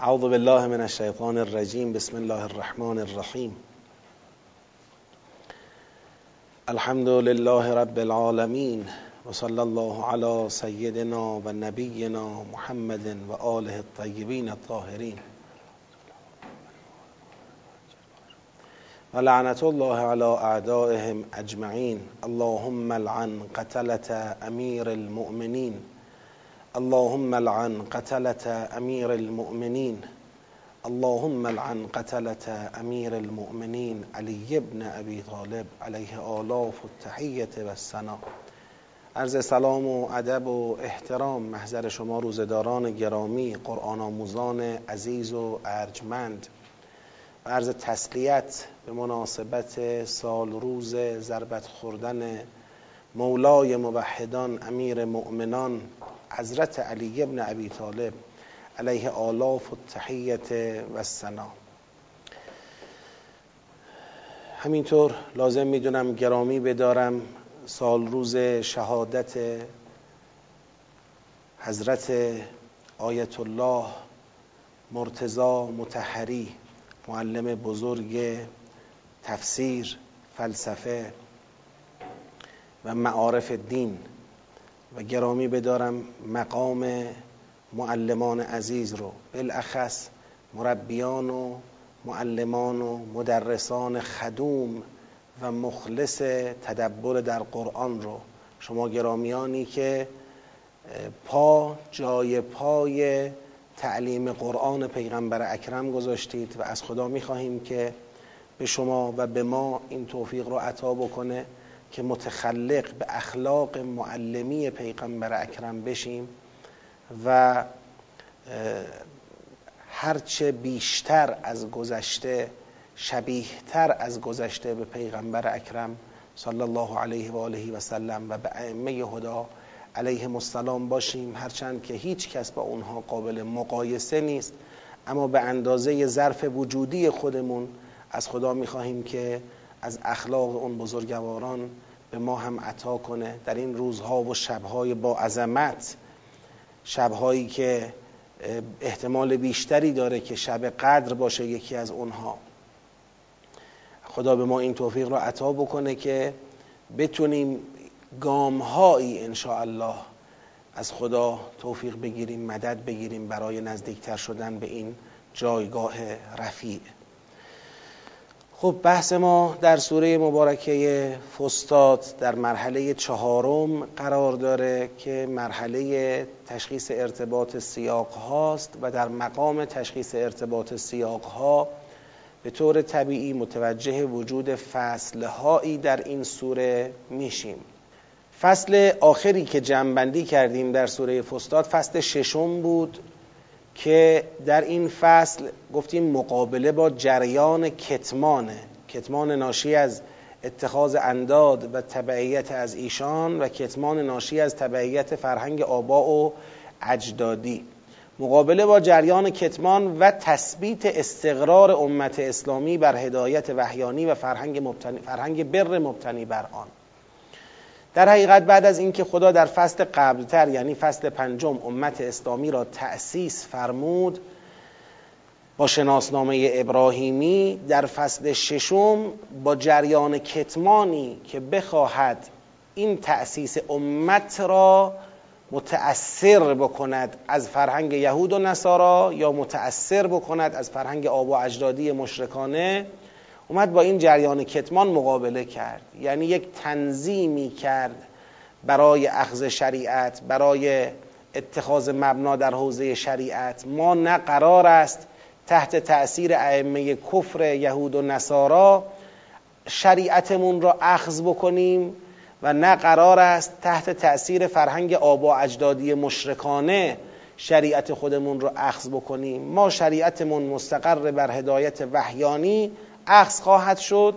اعوذ بالله من الشیطان الرجیم بسم الله الرحمن الرحیم. الحمد لله رب العالمین و صلی الله علی سیدنا و نبینا محمد و آله الطیبین الطاهرین. الله علی اعدائهم اجمعین. اللهم لعن قتلة امیر المؤمنین. اللهم لعن قتلة امیر المؤمنین اللهم لعن قتلة امیر المؤمنین علی ابن ابی طالب علیه آلاف و السنا عرض سلام و ادب و احترام محضر شما روزداران گرامی قرآن آموزان عزیز و ارجمند. و عرض تسلیت به مناسبت سال روز ضربت خوردن مولای موحدان امیر مؤمنان حضرت علی ابن ابی طالب علیه آلاف و تحیت و سنا همینطور لازم می‌دونم گرامی بدارم سال روز شهادت حضرت آیت الله مرتضا متحری معلم بزرگ تفسیر فلسفه و معارف دین. و گرامی بدارم مقام معلمان عزیز رو. بالاخص مربیان و معلمان و مدرسان خدوم و مخلص تدبر در قرآن رو. شما گرامیانی که پا جای پای تعلیم قرآن پیغمبر اکرم گذاشتید و از خدا می‌خواهیم که به شما و به ما این توفیق رو عطا بکنه. که متخلق به اخلاق معلمی پیغمبر اکرم بشیم و هرچه بیشتر از گذشته شبیهتر از گذشته به پیغمبر اکرم صلی الله علیه و آله و سلم و به ائمه هدا علیه السلام باشیم هرچند که هیچ کس با اونها قابل مقایسه نیست. اما به اندازه ظرف وجودی خودمون از خدا می‌خواهیم که از اخلاق اون بزرگواران به ما هم عطا کنه در این روزها و شبهای با عظمت. شبهایی که احتمال بیشتری داره که شب قدر باشه یکی از اونها. خدا به ما این توفیق را عطا بکنه که بتونیم گامهایی ان الله از خدا توفیق بگیریم مدد بگیریم برای نزدیکتر شدن به این جایگاه رفیع. خب بحث ما در سوره مبارکه فستاد در مرحله چهارم قرار داره که مرحله تشخیص ارتباط سیاق هاست و در مقام تشخیص ارتباط سیاق ها به طور طبیعی متوجه وجود فصل هایی در این سوره میشیم. فصل آخری که جمعبندی کردیم در سوره فستاد فصل ششم بود. که در این فصل گفتیم مقابله با جریان کتمانه. کتمان ناشی از اتخاذ انداد و تبعیت از ایشان و کتمان ناشی از تبعیت فرهنگ آبا و اجدادی. مقابله با جریان کتمان و تثبیت استقرار امت اسلامی بر هدایت وحیانی و فرهنگ, مبتنی، فرهنگ بر مبتنی بر آن. در حقیقت بعد از اینکه خدا در فصل قبلتر یعنی فصل پنجم امت اسلامی را تأسیس فرمود با شناسنامه ابراهیمی در فصل ششم با جریان کتمانی که بخواهد این تأسیس امت را متأثر بکند از فرهنگ یهود و نصارا یا متأثر بکند از فرهنگ آب و اجدادی مشرکانه. اومد با این جریان کتمان مقابله کرد. یعنی یک تنظیمی کرد برای اخذ شریعت برای اتخاذ مبنا در حوزه شریعت. ما نه قرار است تحت تأثیر ائمه کفر یهود و نصارا شریعتمون را اخذ بکنیم و نه قرار است تحت تأثیر فرهنگ آبا اجدادی مشرکانه شریعت خودمون را اخذ بکنیم. ما شریعتمون مستقر بر هدایت وحیانی اخذ خواهد شد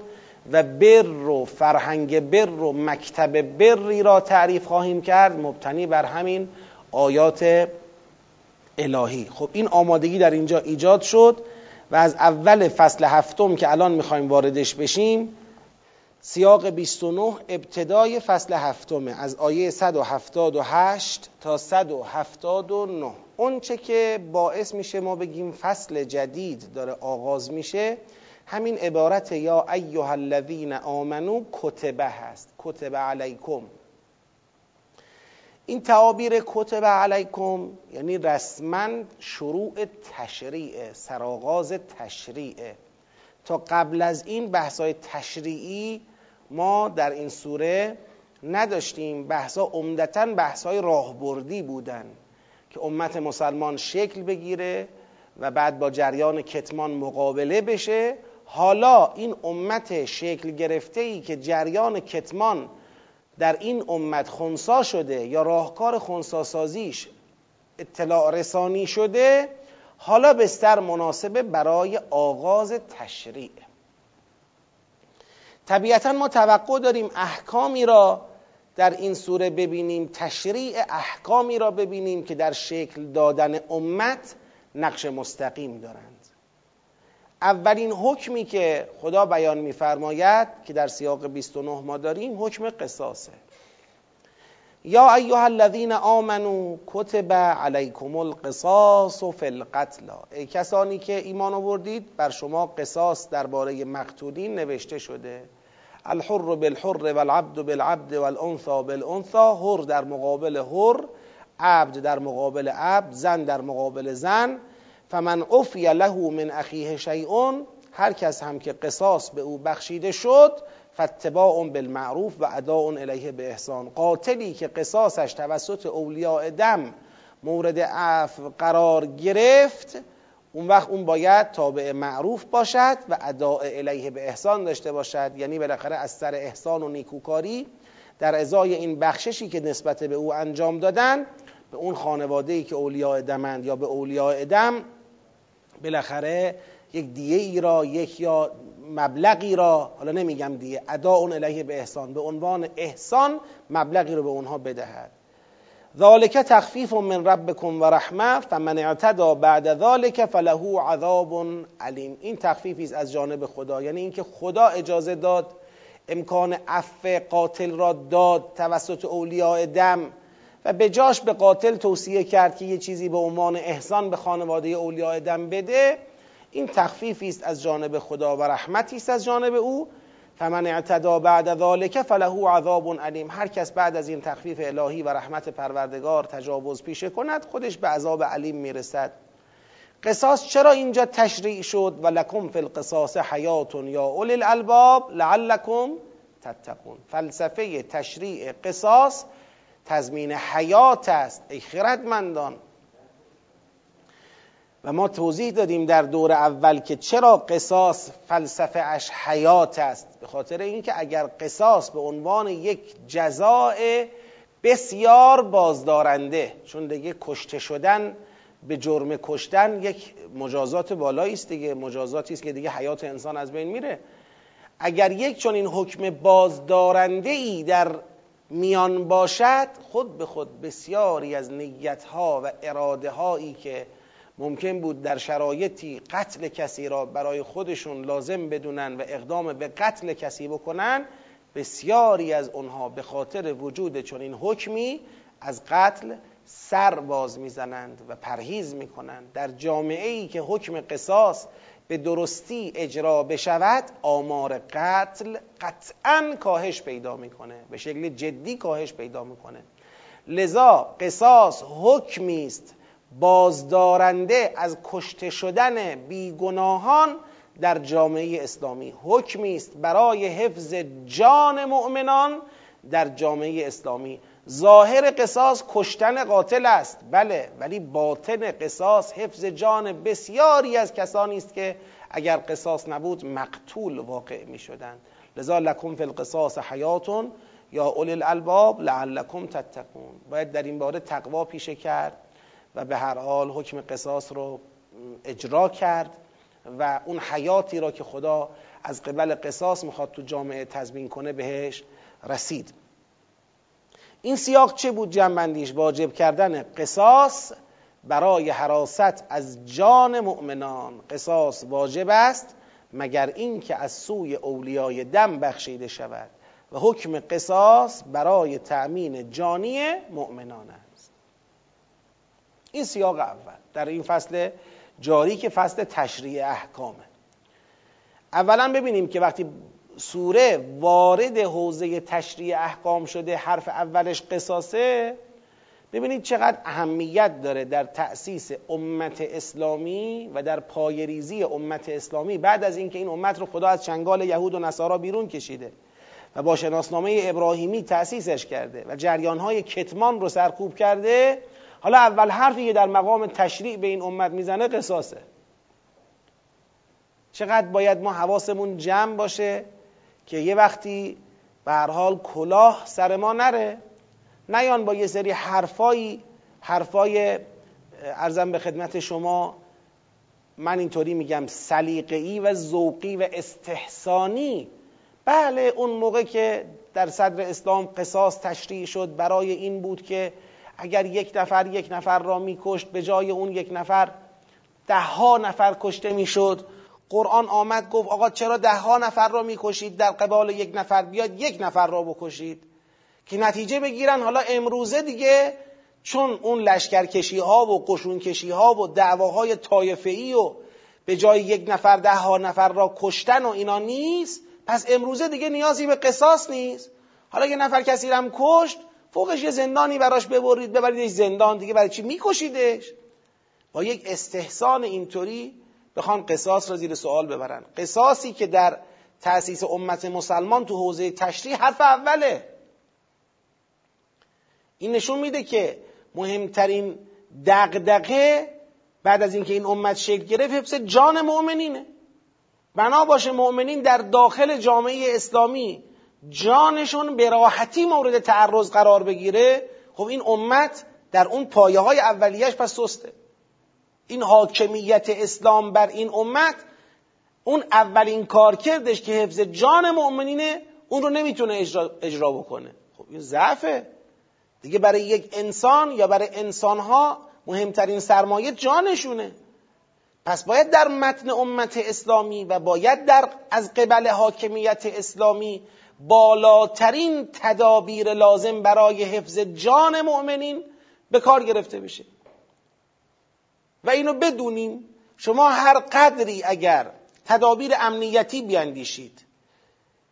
و بر و فرهنگ بر و مکتب بری را تعریف خواهیم کرد. مبتنی بر همین آیات الهی. خب این آمادگی در اینجا ایجاد شد و از اول فصل هفتم که الان می‌خوایم واردش بشیم سیاق 29 ابتدای فصل هفتمه از آیه 178 تا 179 اون چه که باعث میشه ما بگیم فصل جدید داره آغاز میشه همین عبارت یا ایها الذین آمنو کتبه هست. کتبه علیکم. این تعابیر کتب علیکم یعنی رسما شروع تشریع سرآغاز تشریع. تا قبل از این بحثای تشریعی ما در این سوره نداشتیم. بحثا عمدتا بحثای راهبردی بودن که امت مسلمان شکل بگیره و بعد با جریان کتمان مقابله بشه حالا این امت شکل گرفته ای که جریان کتمان در این امت خونسا شده یا راهکار خونسا سازیش اطلاع رسانی شده حالا بستر مناسبه برای آغاز تشریع. طبیعتا ما توقع داریم احکامی را در این سوره ببینیم تشریع احکامی را ببینیم که در شکل دادن امت نقش مستقیم دارند. اولین حکمی که خدا بیان میفرماید که در سیاق 29 ما داریم حکم قصاصه. یا ایها الذین آمنو کتب علیکم القصاص فی القتل. ای کسانی که ایمان آوردید بر شما قصاص درباره مقتولین نوشته شده. الحر بالحر والعبد بالعبد والانثى بالانثى حر در مقابل حر عبد در مقابل عبد زن در مقابل زن. فمن عفی له من اخیه شیء هر کس هم که قصاص به او بخشیده شد فتباع بالمعروف و اداء الیه به احسان قاتلی که قصاصش توسط اولیاء دم مورد عفو قرار گرفت اون وقت اون باید تابع معروف باشد و اداء الیه به احسان داشته باشد. یعنی بالاخره از سر احسان و نیکوکاری در ازای این بخششی که نسبت به او انجام دادن به اون خانواده ای که اولیاء دمند یا به اولیاء دم بالاخره یک دیه ای را یک یا مبلغی را حالا نمیگم دیه ادا اون الیه به احسان به عنوان احسان مبلغی رو به اونها بدهد. ذالک تخفیف من ربکم و رحمه فمن اعتدا بعد ذالک فله عذاب علیم. این تخفیفی از جانب خدا یعنی اینکه خدا اجازه داد امکان عفو قاتل را داد توسط اولیاء دم. و به جاش به قاتل توصیه کرد که یه چیزی به عنوان احسان به خانواده اولیاء دم بده. این تخفیفی است از جانب خدا و رحمتی است از جانب او. فمن اعتدا بعد ذالک فله عذاب علیم. هر کس بعد از این تخفیف الهی و رحمت پروردگار تجاوز پیشه کند خودش به عذاب علیم می‌رسد. قصاص چرا اینجا تشریع شد؟ و لکم فی القصاص حیات یا اولی الالباب لعلکم تتقون. فلسفه تشریع قصاص تضمین حیات است. ای خردمندان. و ما توضیح دادیم در دور اول که چرا قصاص فلسفه اش حیات است. به خاطر اینکه اگر قصاص به عنوان یک جزاء بسیار بازدارنده چون دیگه کشته شدن به جرم کشتن یک مجازات بالایی است دیگه مجازاتی است که دیگه حیات انسان از بین میره. اگر یک چون این حکم بازدارنده ای در میان باشد خود به خود بسیاری از نیتها و اراده هایی که ممکن بود در شرایطی قتل کسی را برای خودشون لازم بدونن و اقدام به قتل کسی بکنن بسیاری از اونها به خاطر وجود چنین حکمی از قتل سر باز می‌زنند و پرهیز می‌کنند. در جامعه ای که حکم قصاص به درستی اجرا بشود آمار قتل قطعا کاهش پیدا می‌کنه به شکل جدی کاهش پیدا می‌کنه. لذا قصاص حکمی است. بازدارنده از کشته شدن بیگناهان در جامعه اسلامی حکمی است. برای حفظ جان مؤمنان در جامعه اسلامی ظاهر قصاص کشتن قاتل است. بله ولی باطن قصاص حفظ جان بسیاری از کسانی است که اگر قصاص نبود مقتول واقع می شدند لذا لکم فی القصاص حیاتون یا اولی الالباب لعلکم تتقون. باید در این باره تقوا پیشه کرد و به هر حال حکم قصاص رو اجرا کرد و اون حیاتی را که خدا از قبل قصاص می‌خواد تو جامعه تضمین کنه بهش رسید. این سیاق چه بود جنبندیش؟ واجب کردن قصاص برای حراست از جان مؤمنان. قصاص واجب است مگر این که از سوی اولیای دم بخشیده شود و حکم قصاص برای تأمین جانی مؤمنان است. این سیاق اول. در این فصل جاری که فصل تشریع احکامه. اولا ببینیم که وقتی سوره وارد حوزه تشریع احکام شده حرف اولش قصاصه. ببینید چقدر اهمیت داره در تأسیس امت اسلامی و در پایریزی امت اسلامی. بعد از اینکه این امت رو خدا از چنگال یهود و نصارا بیرون کشیده و با شناسنامه ابراهیمی تأسیسش کرده و جریانهای کتمان رو سرکوب کرده حالا اول حرفی که در مقام تشریع به این امت می‌زنه قصاصه. چقدر باید ما حواسمون جمع باشه؟ که یه وقتی به حال کلاه سر ما نره نیان با یه سری حرفایی حرفای ارزم به خدمت شما من اینطوری میگم سلیقه‌ای و ذوقی و استحسانی. بله اون موقع که در صدر اسلام قصاص تشریع شد برای این بود که اگر یک نفر یک نفر را میکشت به جای اون یک نفر ده ها نفر کشته می‌شد. قرآن آمد گفت آقا چرا ده ها نفر را می‌کشید؟ در قبال یک نفر بیاد یک نفر را بکشید. که نتیجه بگیرن حالا امروزه دیگه چون اون لشکرکشی ها و قشون کشی ها و دعواهای طایفه و به جای یک نفر ده ها نفر را کشتن و اینا نیست پس امروزه دیگه نیازی به قصاص نیست. حالا یه نفر کسی هم کشت فوقش یه زندانی براش ببرید ببریدش زندان دیگه برای چی میکشیدش؟ با یک استحسان اینطوری بخوان قصاص را زیر سوال ببرن. قصاصی که در تأسیس امت مسلمان تو حوزه تشریح حرف اوله. این نشون میده که مهمترین دغدغه بعد از اینکه این امت شکل گرفت حفظ جان مؤمنینه. بنا باشه مؤمنین در داخل جامعه اسلامی جانشون به راحتی مورد تعرض قرار بگیره. خب این امت در اون پایه های اولیش پس سسته. این حاکمیت اسلام بر این امت اون اولین کار کردش که حفظ جان مؤمنینه اون رو نمی‌تونه اجرا, اجرا بکنه. خب این ضعفه. دیگه برای یک انسان یا برای انسانها مهمترین سرمایه جانشونه. پس باید در متن امت اسلامی و باید در از قبل حاکمیت اسلامی بالاترین تدابیر لازم برای حفظ جان مؤمنین به کار گرفته بشه. و اینو بدونیم شما هر قدری اگر تدابیر امنیتی بیاندیشید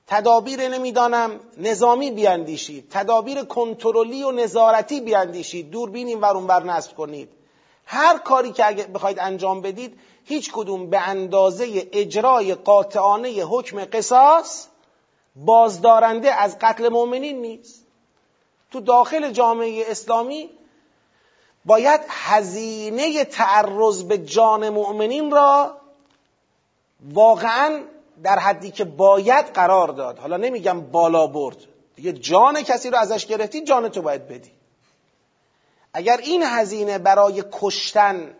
تدابیر نمی‌دانم نظامی بیاندیشید تدابیر کنترلی و نظارتی بیاندیشید دوربین این ور بر نصب کنید هر کاری که اگه بخواید انجام بدید هیچ کدوم به اندازه اجرای قاطعانه حکم قصاص بازدارنده از قتل مؤمنین نیست. تو داخل جامعه اسلامی باید هزینه تعرض به جان مؤمنین را واقعا در حدی که باید قرار داد. حالا نمیگم بالا برد. دیگه جان کسی رو ازش گرفتی جان تو باید بدی. اگر این هزینه برای کشتن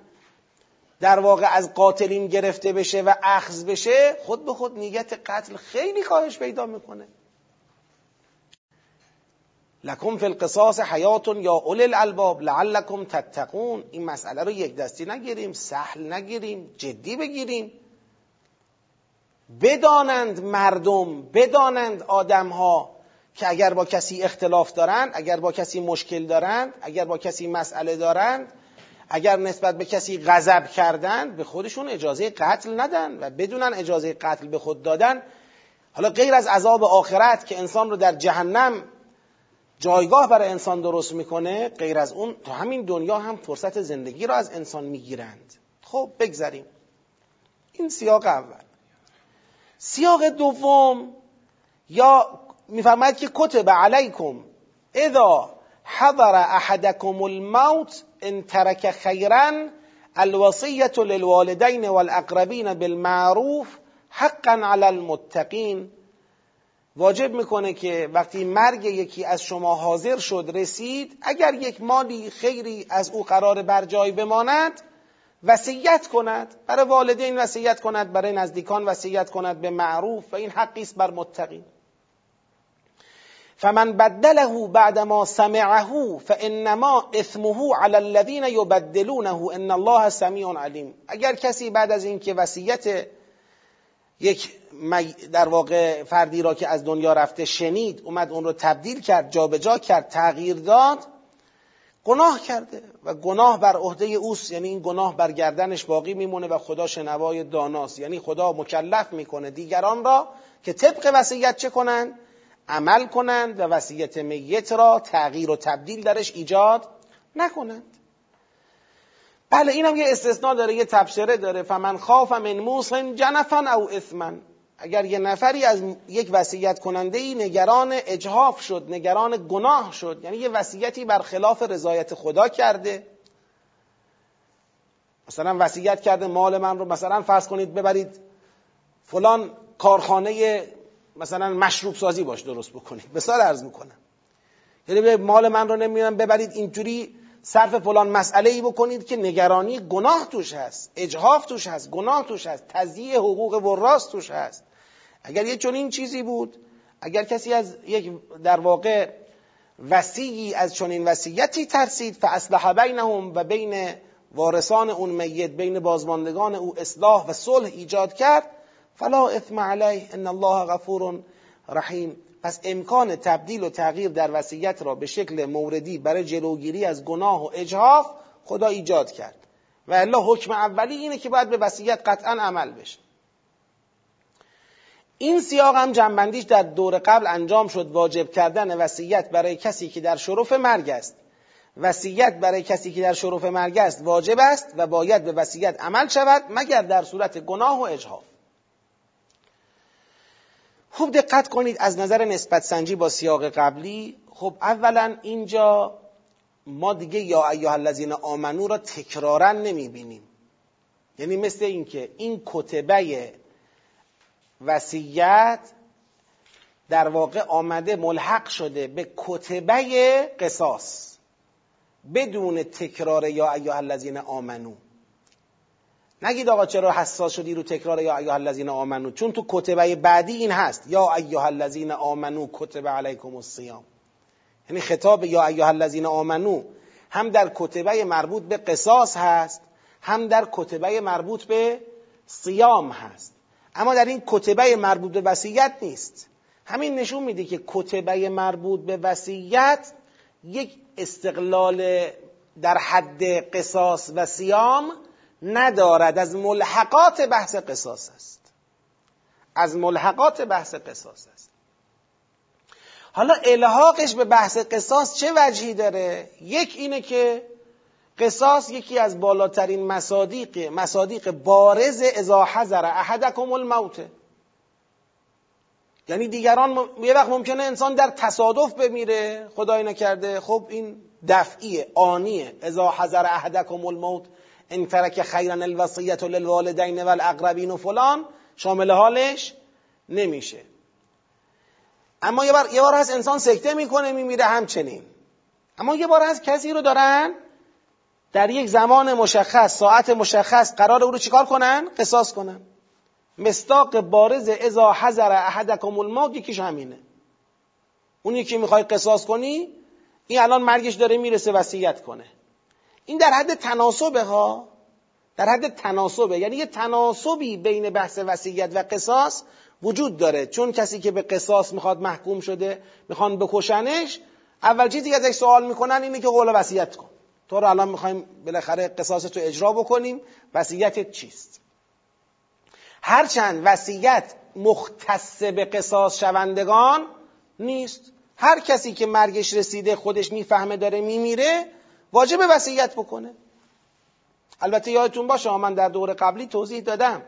در واقع از قاتلین گرفته بشه و اخذ بشه خود به خود نیت قتل خیلی کاهش پیدا می‌کنه. لکم فی القصاص حیاتون یا اول الالباب لعلکم تتقون. این مسئله رو یک دستی نگیریم سهل نگیریم جدی بگیریم. بدانند مردم بدانند آدمها که اگر با کسی اختلاف دارند اگر با کسی مشکل دارند اگر با کسی مسئله دارند اگر نسبت به کسی غضب کردند به خودشون اجازه قتل ندن و بدونن اجازه قتل به خود دادن. حالا غیر از عذاب آخرت که انسان رو در جهنم جایگاه برای انسان درست می‌کنه غیر از اون تو همین دنیا هم فرصت زندگی رو از انسان می‌گیرند. خب بگذریم. این سیاق اول. سیاق دوم یا میفرماید که کتب علیکم اذا حضر احدکم الموت ان ترک خیرا الوصیت للوالدین والاقربین بالمعروف حقا علی المتقین. واجب می‌کنه که وقتی مرگ یکی از شما حاضر شد رسید اگر یک مالی خیری از او قرار بر جای بماند وصیت کند برای والدین وصیت کند برای نزدیکان وصیت کند به معروف و این حقی است بر متقین. فمن بدله بعد ما سمعه فانما اثمه على الذين يبدلونه ان الله سمیع علیم. اگر کسی بعد از اینکه وصیت یک در واقع فردی را که از دنیا رفته شنید اومد اون رو تبدیل کرد جابجا کرد تغییر داد گناه کرده و گناه بر عهده اوست. یعنی این گناه بر گردنش باقی میمونه و خدا شنوای داناست. یعنی خدا مکلف می‌کنه دیگران را که طبق وصیت چه کنند عمل کنند و وصیت میت را تغییر و تبدیل درش ایجاد نکنند. بله اینم یه استثناء داره یه تبصره داره. فمن خاف من موسن جنفا او اثما اگر یه نفری از یک وصیت کننده ای نگران اجهاف شد نگران گناه شد یعنی یه وصیتی برخلاف رضایت خدا کرده مثلا وصیت کرده مال من رو مثلا فرض کنید ببرید فلان کارخانه مثلا مشروب سازی باش درست بکنید. مثال عرض می‌کنم. یعنی مال من رو نمی‌دونم ببرید اینجوری صرف فلان مسئله ای بکنید که نگرانی گناه توش هست اجهاف توش هست گناه توش هست تضییع حقوق وراث توش هست. اگر یه چنین چیزی بود اگر کسی از یک در واقع وسیعی از چنین وصیتی ترسید فاصلح بینهم و بین وارثان اون میت بین بازماندگان او اصلاح و صلح ایجاد کرد فلا اثم علیه ان الله غفور رحیم. پس امکان تبدیل و تغییر در وصیت را به شکل موردی برای جلوگیری از گناه و اجهاف خدا ایجاد کرد. و الله حکم اولی اینه که باید به وصیت قطعا عمل بشه. این سیاق هم جنبندیش در دور قبل انجام شد واجب کردن وصیت برای کسی که در شرف مرگ است. وصیت برای کسی که در شرف مرگ است واجب است و باید به وصیت عمل شود مگر در صورت گناه و اجهاف. خوب دقت کنید از نظر نسبت سنجی با سیاق قبلی خب اولا اینجا ما دیگه یا ایها الذین آمنو را تکرارا نمی‌بینیم. یعنی مثل اینکه این کتبه وصیت در واقع آمده ملحق شده به کتبه قصاص بدون تکرار یا ایها الذین آمنو. نگید آقا چرا حساس شدی رو تکرار یا ایها الذین آمنو؟ چون تو کتبه بعدی این هست. یا ایها الذین آمنو کتب علیکم الصیام. یعنی خطاب یا ایها الذین آمنو هم در کتبه مربوط به قصاص هست هم در کتبه مربوط به صیام هست. اما در این کتبه مربوط به وصیت نیست. همین نشون میده که کتبه مربوط به وصیت یک استقلال در حد قصاص و سیام ندارد. از ملحقات بحث قصاص است. از ملحقات بحث قصاص است. حالا الحاقش به بحث قصاص چه وجهی داره؟ یک اینه که قصاص یکی از بالاترین مصادیق مصادیق بارز اذا حذر احدکم الموت. یعنی دیگران یه وقت ممکنه انسان در تصادف بمیره خدای نکرده. خب این دفعیه آنیه. اذا حذر احدکم الموت. ان ترک خیرا الوصیت للوالدین والاقربین و فلان شامل حالش نمیشه. اما یه بار یه بار هست انسان سکته می‌کنه میمیره همچنین. اما یه بار هست کسی رو دارن در یک زمان مشخص ساعت مشخص قرار او رو چیکار کنن؟ قصاص کنن. مستاق بارز اذا حذر احدکم الموت یکیش همینه. اون یکی می‌خوای قصاص کنی این الان مرگش داره می‌رسه وصیت کنه. این در حد تناسبه ها؟ در حد تناسبه. یعنی یه تناسبی بین بحث وصیت و قصاص وجود داره. چون کسی که به قصاص می‌خواد محکوم شده می‌خوان بکشنش اول چیزی که ازش سوال می‌کنن اینه که قول وصیت کن. تو رو الان می‌خوایم بالاخره قصاص تو اجرا بکنیم. وصیتت چیست؟ هرچند وصیت مختص به قصاص شوندگان نیست. هر کسی که مرگش رسیده خودش می‌فهمه داره میمیره واجب وصیت بکنه. البته یادتون باشه من در دور قبلی توضیح دادم.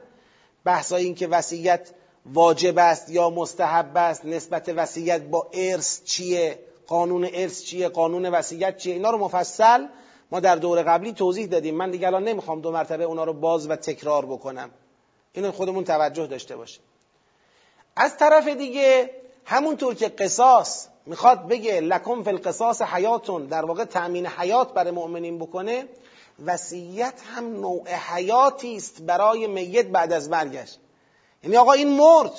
بحثای این که وصیت واجب است یا مستحب است نسبت وصیت با ارث چیه؟ قانون ارث چیه؟ قانون وصیت چیه؟ اینا رو مفصل ما در دور قبلی توضیح دادیم. من دیگه الان نمی‌خوام دو مرتبه اونا رو باز و تکرار بکنم. اینو خودمون توجه داشته باشیم. از طرف دیگه همونطور که قصاص می‌خواد بگه لکم فی القصاص حیاتون در واقع تأمین حیات برای مؤمنین بکنه وصیت هم نوع حیاتی است برای میت بعد از مرگش یعنی آقا این مرد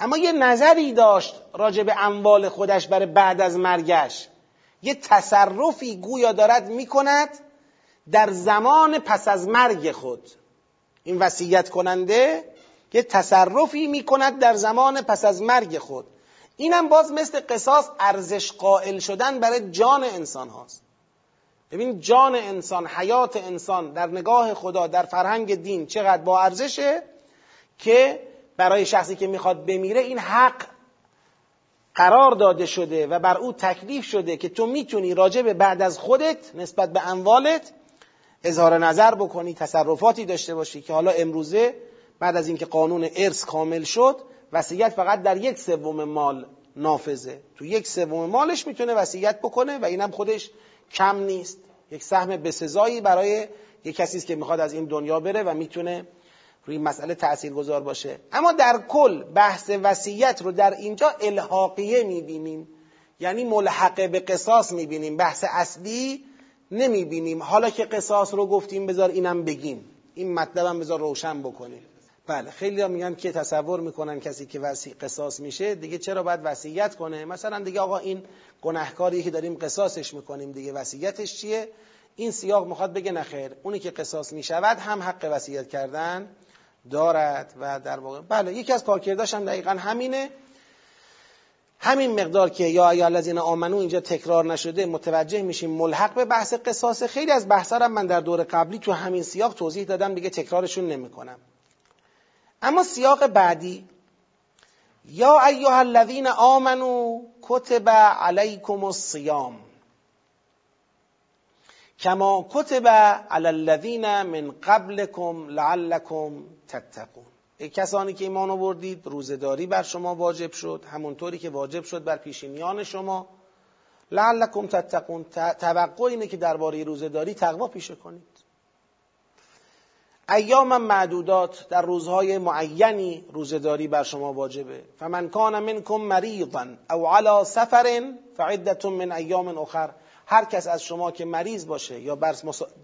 اما یه نظری داشت راجع به اموال خودش برای بعد از مرگش. یه تصرفی گویا دارد می‌کند در زمان پس از مرگ خود. این وصیت کننده یه تصرفی می‌کند در زمان پس از مرگ خود. اینم باز مثل قصاص ارزش قائل شدن برای جان انسان هاست. ببین جان انسان حیات انسان در نگاه خدا در فرهنگ دین چقدر با ارزشه که برای شخصی که می‌خواد بمیره این حق قرار داده شده و بر او تکلیف شده که تو می‌تونی راجع به بعد از خودت نسبت به اموالت اظهار نظر بکنی تصرفاتی داشته باشی که حالا امروزه بعد از اینکه قانون ارث کامل شد وصیت فقط در یک سوم مال نافذه. تو یک سوم مالش می‌تونه وصیت بکنه و اینم خودش کم نیست. یک سهم بسزایی برای یک کسی که می‌خواد از این دنیا بره و می‌تونه روی مسئله تأثیر گذار باشه. اما در کل بحث وصیت رو در اینجا الحاقیه می‌بینیم. یعنی ملحقه به قصاص می‌بینیم. بحث اصلی نمی‌بینیم. حالا که قصاص رو گفتیم بذار اینم بگیم. این مطلبم بذار روشن بکنیم. بله خیلی ها میگن که تصور می‌کنن کسی که وسی قصاص میشه دیگه چرا باید وصیت کنه؟ مثلا دیگه آقا این گناهکاری که داریم قصاصش می‌کنیم دیگه وصیتش چیه؟ این سیاق می‌خواد بگه نخیر اونی که قصاص می‌شود هم حق وصیت کردن دارد و در واقع بله یکی از کارکرداش هم دقیقا همینه. همین مقدار که یا یا الذین آمنو اینجا تکرار نشده متوجه میشیم ملحق به بحث قصاص. خیلی از بحثا من در دور قبلی تو همین سیاق توضیح دادم دیگه تکرارشون نمی‌کنم. اما سیاق بعدی. یا ایها الذین آمنو کتب علیکم الصیام. کما کتب علی الذین من قبلکم لعلکم تتقون. ای کسانی که ایمان آوردید روزداری بر شما واجب شد همونطوری که واجب شد بر پیشینیان شما. لعلکم تتقون. توقع اینه که درباره روزداری تقوا پیشه کنید. ایام معدودات در روزهای معینی روزداری بر شما واجبه. فمن کان منکم مریضا او علی سفر فعدت من ایام اخر. هر کس از شما که مریض باشه یا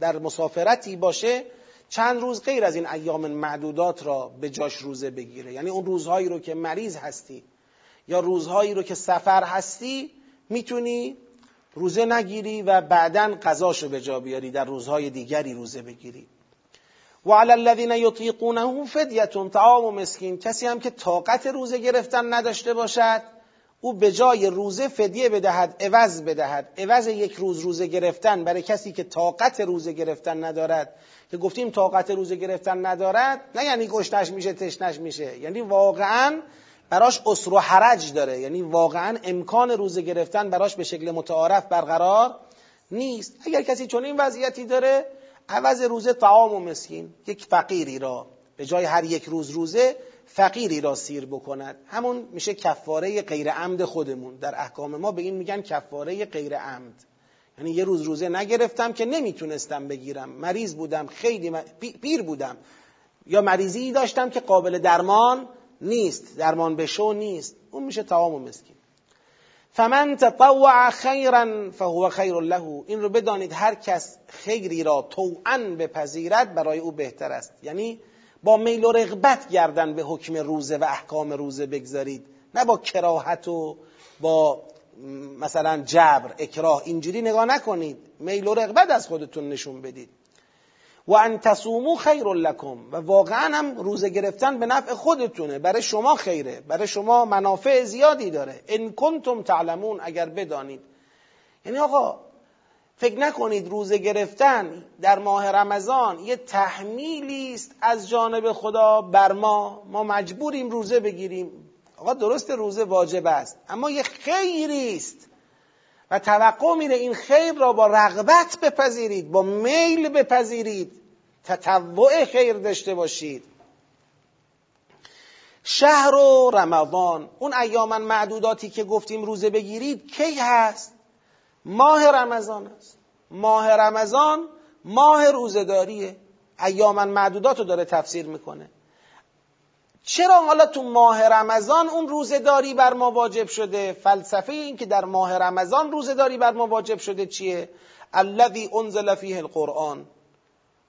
در مسافرتی باشه چند روز غیر از این ایام معدودات را به جاش روزه بگیره. یعنی اون روزهایی رو که مریض هستی یا روزهایی رو که سفر هستی می‌تونی روزه نگیری و بعدا قضاشو به جا بیاری در روزهای دیگری روزه بگیری. و علی الذین یطیقونه فدیه طعام مسکین. کسی هم که طاقت روزه گرفتن نداشته باشد او به جای روزه فدیه بدهد عوض بدهد. عوض یک روز روزه گرفتن برای کسی که طاقت روزه گرفتن ندارد. که گفتیم طاقت روزه گرفتن ندارد نه یعنی گشتش میشه تشنش میشه. یعنی واقعا براش اسر و حرج داره. یعنی واقعا امکان روزه گرفتن براش به شکل متعارف برقرار نیست. اگر کسی چون این وضعیتی داره عوض روزه طعام و مسکین. یک فقیری را به جای هر یک روز روزه فقیری را سیر بکند. همون میشه کفاره غیر عمد خودمون. در احکام ما به این میگن کفاره غیر عمد. یعنی یه روز روزه نگرفتم که نمی‌تونستم بگیرم. مریض بودم خیلی پیر بودم. یا مریضی داشتم که قابل درمان نیست. درمان بشو نیست. اون میشه تمام و مسکین. فمن تطوع خیرا فهو خیر له. این رو بدانید هر کس خیری را توعا بپذیرد برای او بهتر است. یعنی با میل و رغبت گردن به حکم روزه و احکام روزه بگذارید. نه با کراهت و با مثلا جبر اکراه اینجوری نگاه نکنید. میل و رغبت از خودتون نشون بدید. و ان تصومو خیر لکم. و واقعا هم روزه گرفتن به نفع خودتونه. برای شما خیره. برای شما منافع زیادی داره. ان کنتم تعلمون اگر بدانید. یعنی آقا فکر نکنید روزه گرفتن در ماه رمضان یه تحمیلی است از جانب خدا بر ما. ما مجبوریم روزه بگیریم. آقا درست روزه واجب است. اما یه خیری است. و توقع میره این خیر را با رغبت بپذیرید با میل بپذیرید. تطوع خیر داشته باشید. شهر و رمضان اون ایام معدوداتی که گفتیم روزه بگیرید کی هست؟ ماه رمضان است ماه رمضان ماه روزداریه ایام معدودات رو داره تفسیر می‌کنه. چرا حالا تو ماه رمضان اون روزداری بر ما واجب شده؟ فلسفه این که در ماه رمضان روزداری بر ما واجب شده چیه؟ الذی انزل فیه القرآن.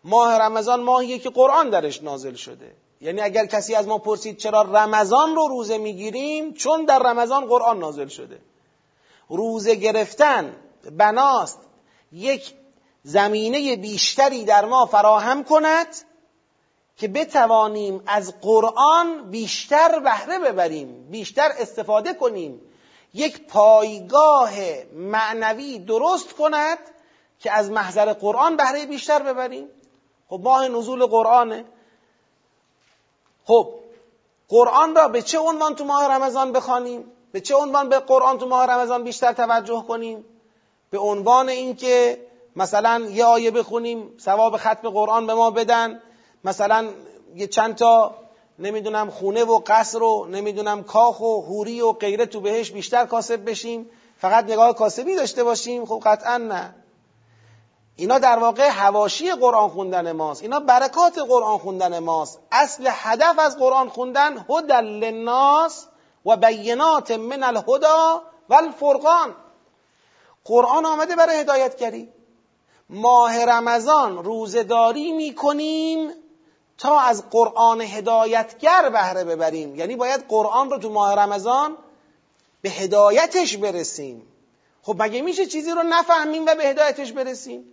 ماه رمضان ماهیه که قرآن درش نازل شده. یعنی اگر کسی از ما پرسید چرا رمضان رو روزه می‌گیریم چون در رمضان قرآن نازل شده. روزه گرفتن بناست. یک زمینه بیشتری در ما فراهم کند. که بتوانیم از قرآن بیشتر بهره ببریم بیشتر استفاده کنیم یک پایگاه معنوی درست کند که از محضر قرآن بهره بیشتر ببریم. خب ماه نزول قرآنه. خب قرآن را به چه عنوان تو ماه رمضان بخوانیم؟ به چه عنوان به قرآن تو ماه رمضان بیشتر توجه کنیم؟ به عنوان اینکه مثلا یه آیه بخونیم ثواب ختم قرآن به ما بدن. مثلا یه چند تا نمی‌دونم خونه و قصر و نمی‌دونم کاخ و هوری و غیره تو بهش بیشتر کاسب بشیم. فقط نگاه کاسبی داشته باشیم. خب قطعا نه. اینا در واقع هواشی قرآن خوندن ماست. اینا برکات قرآن خوندن ماست. اصل هدف از قرآن خوندن هدل للناس و بینات من الهدا و الفرقان قرآن آمده برای هدایت کردی ماه رمضان روزداری می‌کنیم تا از قرآن هدایتگر بهره ببریم. یعنی باید قرآن رو تو ماه رمضان به هدایتش برسیم. خب مگه میشه چیزی رو نفهمیم و به هدایتش برسیم؟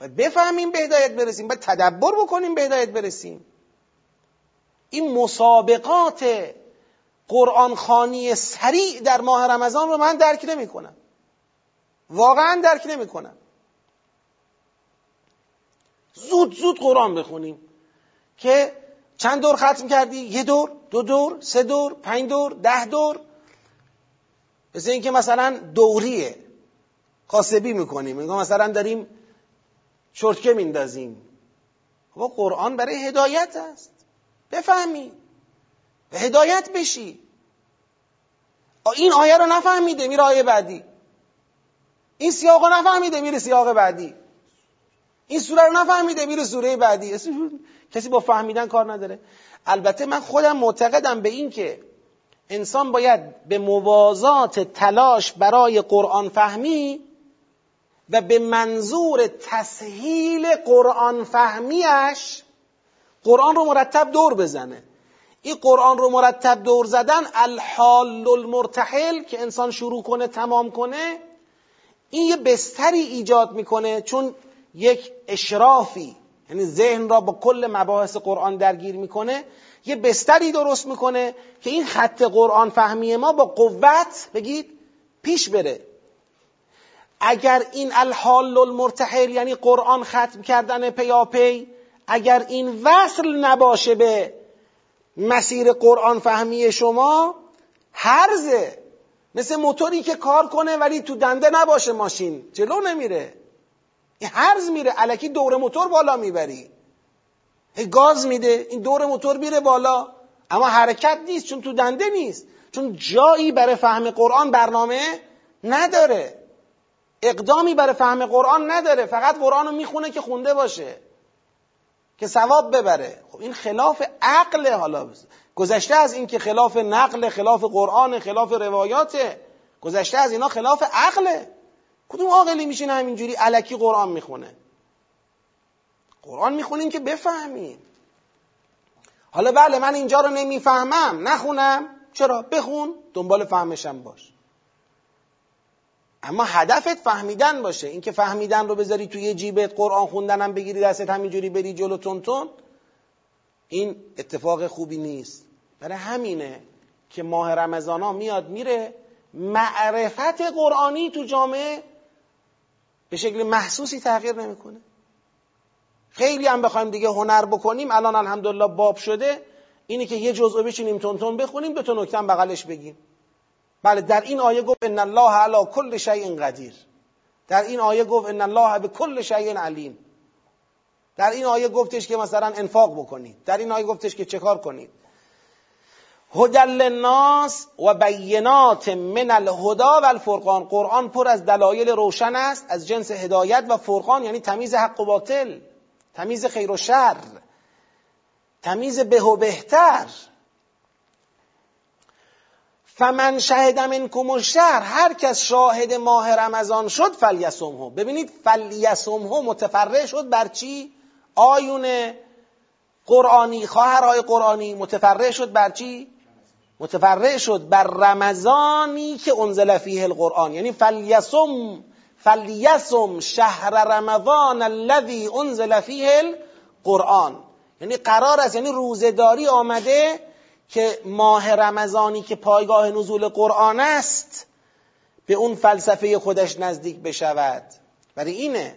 و بفهمیم به هدایت برسیم. و تدبر بکنیم به هدایت برسیم. این مسابقات قرآن خانی سریع در ماه رمضان رو من درک نمی کنم واقعا درک نمی کنم زود زود قرآن بخونیم. که چند دور ختم کردی؟ یه دور، دو دور، سه دور، پنج دور، ده دور. مثل اینکه مثلا دوریه. قاسبی می‌کنیم. میگم مثلا داریم چرتکه میندازیم. خب قرآن برای هدایت است. بفهمی. به هدایت بشی. این آیه رو نفهمیده میره آیه بعدی. این سیاق رو نفهمیده میره سیاق بعدی. این سوره رو نفهمیده میره سوره بعدی. کسی با فهمیدن کار نداره. البته من خودم معتقدم به این که انسان باید به موازات تلاش برای قرآن فهمی و به منظور تسهیل قرآن فهمیش قرآن رو مرتب دور بزنه. این قرآن رو مرتب دور زدن الحال المرتحل که انسان شروع کنه تمام کنه این یه بستری ایجاد می‌کنه. چون یک اشرافی یعنی ذهن را با کل مباحث قرآن درگیر می‌کنه یه بستری درست می‌کنه که این خط قرآن فهمی ما با قوت بگید پیش بره. اگر این الحال المرتحل یعنی قرآن ختم کردن پیاپی اگر این وصل نباشه به مسیر قرآن فهمی شما هرزه مثل موتوری که کار کنه ولی تو دنده نباشه ماشین جلو نمیره. این هرز میره علکی دور موتور بالا می‌بری. هی گاز میده این دور موتور میره بالا. اما حرکت نیست چون تو دنده نیست. چون جایی برای فهم قرآن برنامه نداره. اقدامی برای فهم قرآن نداره. فقط قرآن رو می‌خونه که خونده باشه که ثواب ببره. خب این خلاف عقل حالا. گذشته از این که خلاف نقل خلاف قرآن خلاف روایاته گذشته از اینا خلاف عقله. کدوم عاقلی میشینه همینجوری علکی قرآن می‌خونه؟ قرآن می‌خونیم که بفهمیم حالا بله من اینجا رو نمی‌فهمم. نخونم. چرا؟ بخون. دنبال فهمشم باش. اما هدفت فهمیدن باشه. اینکه فهمیدن رو بذاری توی جیبت قرآن خوندنم بگیری دستت همینجوری بری جلو تون این اتفاق خوبی نیست. برای همینه که ماه رمضان ها میاد میره معرفت قرآنی تو جامعه به شکل محسوسی تغییر نمی‌کنه. خیلی هم بخوایم دیگه هنر بکنیم الان الحمدلله باب شده. اینی که یه جزء بچینیم تون تون بخونیم دو تا نکته بغلش بگیم. بله در این آیه گفت ان الله علی کل شیء قدیر. در این آیه گفت ان الله به کل شیء علیم. در این آیه گفتش که مثلا انفاق بکنید. در این آیه گفتش که چه کار کنید. هدل للناس و بینات من الهدا و الفرقان. قرآن پر از دلایل روشن است از جنس هدایت و فرقان یعنی تمیز حق و باطل تمیز خیر و شر تمیز به و بهتر. فمن شهد منکم الشهر هر کس شاهد ماه رمضان شد فلیسمه ببینید فلیسمه متفرع شد بر چی؟ آیون قرآنی خواهرهای قرآنی متفرع شد بر چی؟ متفرع شد بر رمضانی که انزل فیه القرآن. یعنی فلیسم فلیسم شهر رمضان الذي انزل فیه قرآن یعنی قرار است یعنی روزداری آمده که ماه رمضانی که پایگاه نزول قرآن است به اون فلسفه خودش نزدیک بشود. برای اینه.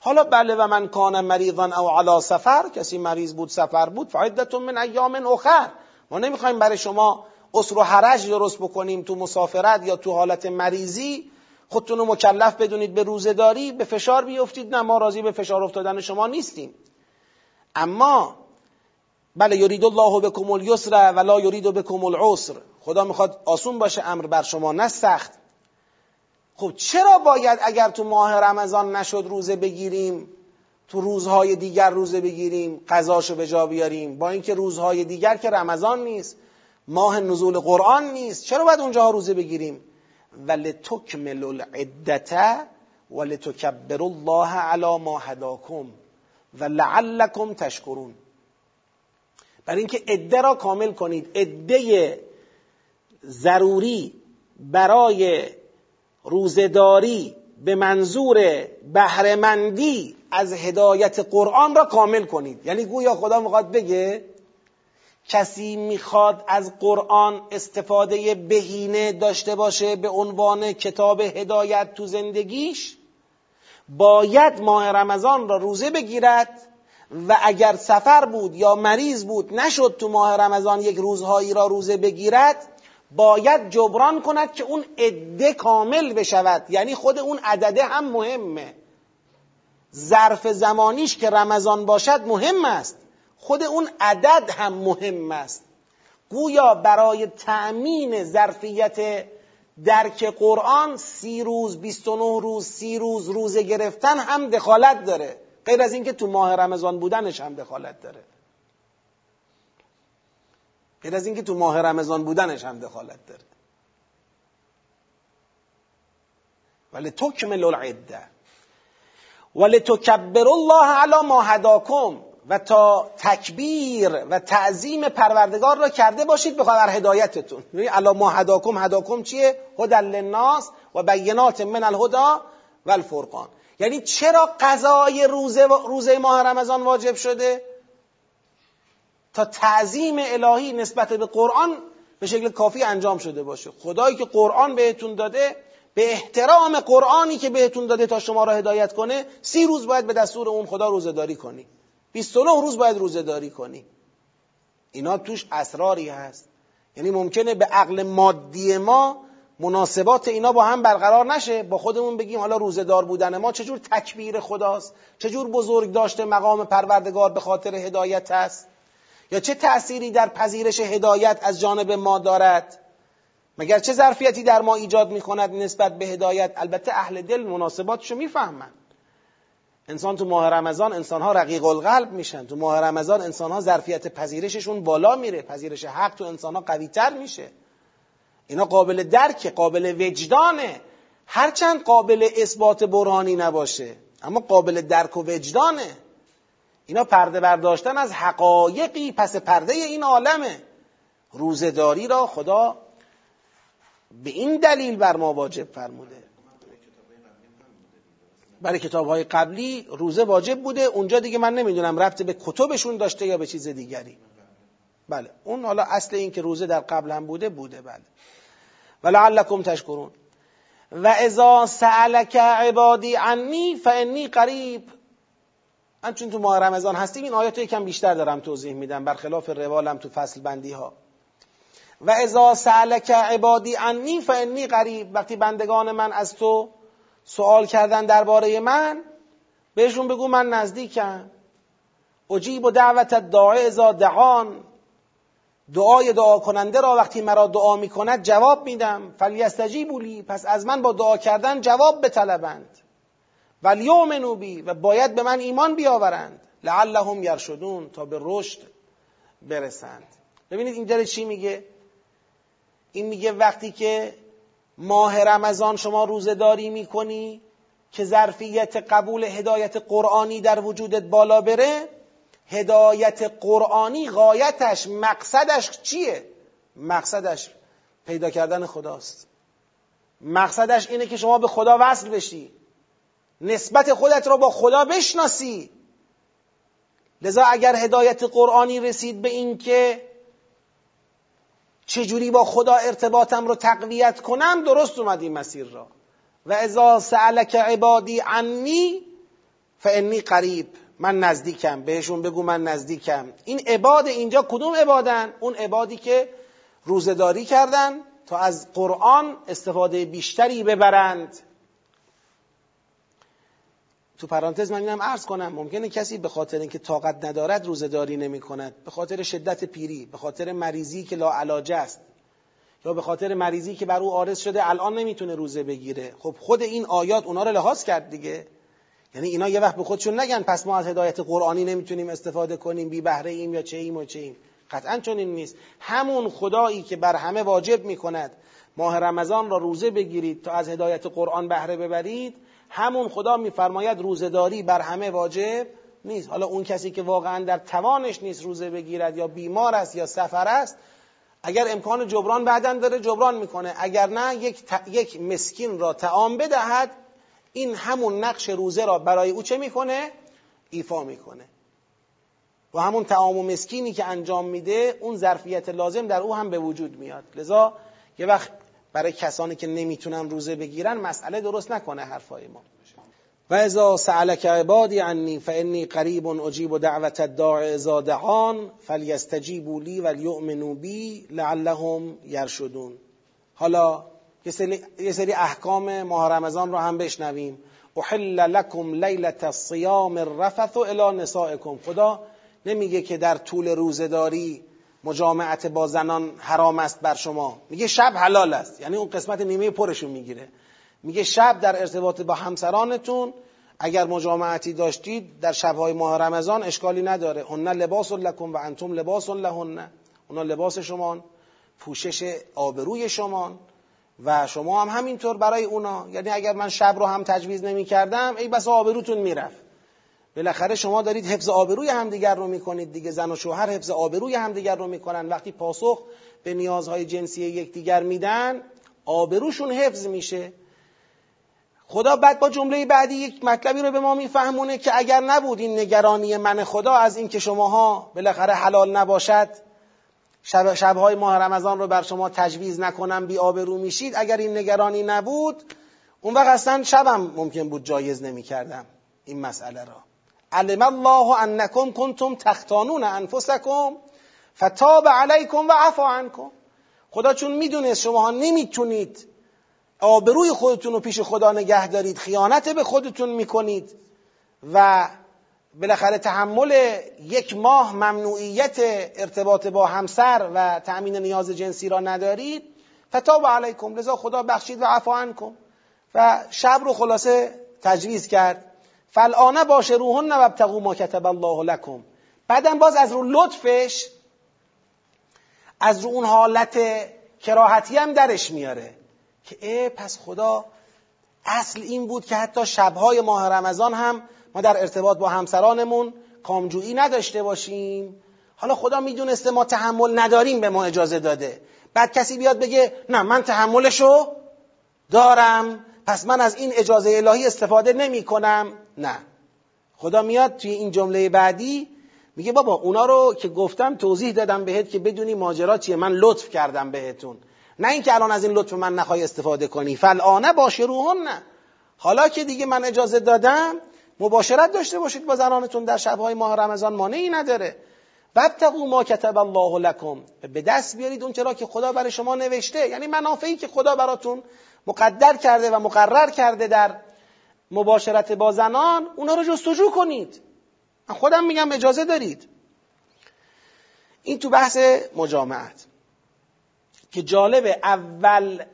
حالا بله و من کان مریضا او علا سفر کسی مریض بود سفر بود فعدتون من ایام اخر. ما نمی‌خوایم برای شما اسر و حرج درست بکنیم تو مسافرت یا تو حالت مریضی. خودتون رو مکلف بدونید به روزداری به فشار بیفتید. نه ما راضی به فشار افتادن شما نیستیم. اما بله یرید الله بکم الیسر ولا یرید بکم العسر. خدا می‌خواد آسون باشه امر بر شما نه سخت. خب چرا باید اگر تو ماه رمضان نشد روزه بگیریم؟ تو روزهای دیگر روزه بگیریم قضاشو به جا بیاریم. با اینکه روزهای دیگر که رمضان نیست ماه نزول قرآن نیست چرا باید اونجا روزه بگیریم؟ ولتکمل العدته ولتکبر الله علی ما هداکم و لعلکم تشکرون. برای اینکه عده را کامل کنید عده ضروری برای روزداری به منظور بهرهمندی از هدایت قرآن را کامل کنید. یعنی گویا خدا می‌خواد بگه کسی می‌خواد از قرآن استفاده بهینه داشته باشه به عنوان کتاب هدایت تو زندگیش باید ماه رمضان را روزه بگیرد و اگر سفر بود یا مریض بود نشد تو ماه رمضان یک روزهایی را روزه بگیرد باید جبران کند که اون عده کامل بشود. یعنی خود اون عدده هم مهمه. ظرف زمانیش که رمضان باشد مهم است. خود اون عدد هم مهم است. گویا برای تأمین ظرفیت درک قرآن سی روز 29 روز سی روز روزه گرفتن هم دخالت داره. غیر از اینکه تو ماه رمضان بودنش هم دخالت داره. غیر از اینکه تو ماه رمضان بودنش هم دخالت داره. ولی تکمل العده. ولی تکبر الله علی ما هداکم. و تا تکبیر و تعظیم پروردگار را کرده باشید به خاطر هدایتتون. یعنی الا ما هداکم. هداکم چیه؟ هدل للناس و بینات من الهدا و الفرقان یعنی چرا قضای روزه, روزه ماه رمضان واجب شده؟ تا تعظیم الهی نسبت به قرآن به شکل کافی انجام شده باشه. خدایی که قرآن بهتون داده به احترام قرآنی که بهتون داده تا شما را هدایت کنه سی روز باید به دستور اون خدا روزه داری کنی 29 روز باید روزه داری کنی. اینا توش اسراری هست. یعنی ممکنه به عقل مادی ما مناسبات اینا با هم برقرار نشه. با خودمون بگیم حالا روزه دار بودن ما چجور تکبیر خداست؟ چجور بزرگ داشته مقام پروردگار به خاطر هدایت است؟ یا چه تأثیری در پذیرش هدایت از جانب ما دارد؟ مگر چه ظرفیتی در ما ایجاد می کند نسبت به هدایت؟ البته اهل دل مناسباتشو می‌فهمند انسان تو ماه رمضان انسان ها رقیق القلب میشن. تو ماه رمضان انسان ها ظرفیت پذیرششون بالا میره. پذیرش حق تو انسان ها قوی تر میشه. اینا قابل درک قابل وجدانه. هرچند قابل اثبات برهانی نباشه اما قابل درک و وجدانه. اینا پرده برداشتن از حقایقی پس پرده این عالمه. روزداری را خدا به این دلیل بر ما واجب فرموده. برای کتاب های قبلی روزه واجب بوده اونجا دیگه من نمی‌دونم ربط به کتبشون داشته یا به چیز دیگری. بله اون حالا اصل این که روزه در قبل هم بوده بوده بله. ولعلکم تشکرون. و اذا سألک عبادی عنی فانی قریب. من چون تو ماه رمضان هستیم این آیات یکم بیشتر دارم توضیح میدم. برخلاف روالم تو فصل بندی ها و اذا سألک عبادی عنی فانی قریب. وقتی بندگان من از تو سوال کردن درباره من بهشون بگو من نزدیکم. اجیب و دعوت داعی ازا دعان. دعای دعا کننده را وقتی مرا دعا می کند جواب میدم. فلیستجیبوا لی. پس از من با دعا کردن جواب بطلبند. ولیؤمنوا بی و باید به من ایمان بیاورند. لعلهم یرشدون تا به رشد برسند. ببینید این داره چی میگه؟ این میگه وقتی که ماه رمضان شما روزداری می‌کنی که ظرفیت قبول هدایت قرآنی در وجودت بالا بره هدایت قرآنی غایتش مقصدش چیه؟ مقصدش پیدا کردن خداست. مقصدش اینه که شما به خدا وصل بشی. نسبت خودت را با خدا بشناسی. لذا اگر هدایت قرآنی رسید به این که چجوری با خدا ارتباطم رو تقویت کنم درست اومد این مسیر را. و ازا سألک عبادی عنی فانی قریب من نزدیکم. بهشون بگو من نزدیکم. این عباد اینجا کدوم عبادن؟ اون عبادی که روزداری کردن تا از قرآن استفاده بیشتری ببرند. تو پرانتز من اینم عرض کنم ممکنه کسی به خاطر اینکه طاقت ندارد روزداری نمی کند به خاطر شدت پیری به خاطر مریضی که لا علاج است. یا به خاطر مریضی که بر او عارض شده الان نمی‌تونه روزه بگیره. خب خود این آیات اونا رو لحاظ کرد دیگه. یعنی اینا یه وقت به خودشون نگن پس ما از هدایت قرآنی نمی‌تونیم استفاده کنیم بی بهره ایم یا چه ایم و چه ایم قطعا این نیست. همون خدایی که بر همه واجب می‌کند ماه رمضان را روزه بگیرید تا از هدایت قرآن بهره ببرید همون خدا میفرماید روزهداری بر همه واجب نیست. حالا اون کسی که واقعا در توانش نیست روزه بگیرد یا بیمار است یا سفر است اگر امکان جبران بعدا داره جبران می‌کنه. اگر نه یک, یک مسکین را تعام بدهد این همون نقش روزه را برای او چه می‌کنه؟ ایفا می‌کنه. و همون تعام و مسکینی که انجام میده اون ظرفیت لازم در او هم به وجود میاد. لذا یه وقت برای کسانی که نمی‌تونن روزه بگیرن مسئله درست نکنه حرفای ما. و ازا سألک عبادی عنی فانی قریب اجیب دعوت الداع ازا دعان فلیستجیبوا لی ولیؤمنوا بی لعلهم یرشدون. حالا یه سری احکام ماه رمضان رو هم بشنویم. احل لکم لیلت الصیام الرفث الى نسائکم. خدا نمیگه که در طول روزداری مجامعت با زنان حرام است بر شما. میگه شب حلال است. یعنی اون قسمت نیمه پرشون می‌گیره. میگه شب در ارتباط با همسرانتون اگر مجامعتی داشتید در شبهای ماه رمضان اشکالی نداره. هن لباس لکم و انتم لباس لهن. اونا لباس شما پوشش آبروی شما و شما هم همینطور برای اونا. یعنی اگر من شب رو هم تجویز نمی کردم ای بس آبروتون می‌رفت. بالاخره شما دارید حفظ آبروی همدیگر رو می‌کنید دیگه زن و شوهر حفظ آبروی همدیگر رو می‌کنن. وقتی پاسخ به نیازهای جنسی یکدیگر میدن آبروشون حفظ میشه. خدا بعد با جمله بعدی یک مطلبی رو به ما میفهمونه که اگر نبود این نگرانی من خدا از اینکه شماها بالاخره حلال نباشد شب شبهای ماه رمضان رو بر شما تجویز نکنم بی آبرو میشید. اگر این نگرانی نبود اون وقت اصلا شبم ممکن بود جایز نمی‌کردم. این مسئله را. علم الله انکم کنتم تختانون انفسکم فتاب علیکم و عفا عنکم. خدا چون می‌دونست شما نمی‌تونید آبروی خودتون رو پیش خدا نگه دارید خیانت به خودتون می‌کنید و بالاخره تحمل یک ماه ممنوعیت ارتباط با همسر و تأمین نیاز جنسی را ندارید فتاب علیکم. لذا خدا بخشید و عفا عنکم. و شب رو خلاصه تجویز کرد. فالآنه باشه روحن و ابتغوا ما کتب الله لکم. بعدم باز از رو لطفش از رو اون حالت کراهتی هم درش میاره. که اه پس خدا اصل این بود که حتی شبهای ماه رمضان هم ما در ارتباط با همسرانمون کامجویی نداشته باشیم. حالا خدا می‌دونسته ما تحمل نداریم به ما اجازه داده. بعد کسی بیاد بگه نه من تحملشو دارم پس من از این اجازه الهی استفاده نمی کنم نه. خدا میاد توی این جمله بعدی میگه بابا اونا رو که گفتم توضیح دادم بهت که بدونی ماجرا چیه. من لطف کردم بهتون. نه اینکه الان از این لطف من نخوای استفاده کنی. فالآنه باشه روحن نه. حالا که دیگه من اجازه دادم مباشرت داشته باشید با زنانتون در شبهای ماه رمضان. مانعی نداره. وابتقوا ما کتب الله لکم. به دست بیارید اون چرا که خدا برای شما نوشته. یعنی منافعی که خدا براتون مقدر کرده و مقرر کرده در مباشرت با زنان اونا رو جستجو کنید. من خودم میگم اجازه دارید. این تو بحث مجامعت. که جالب اول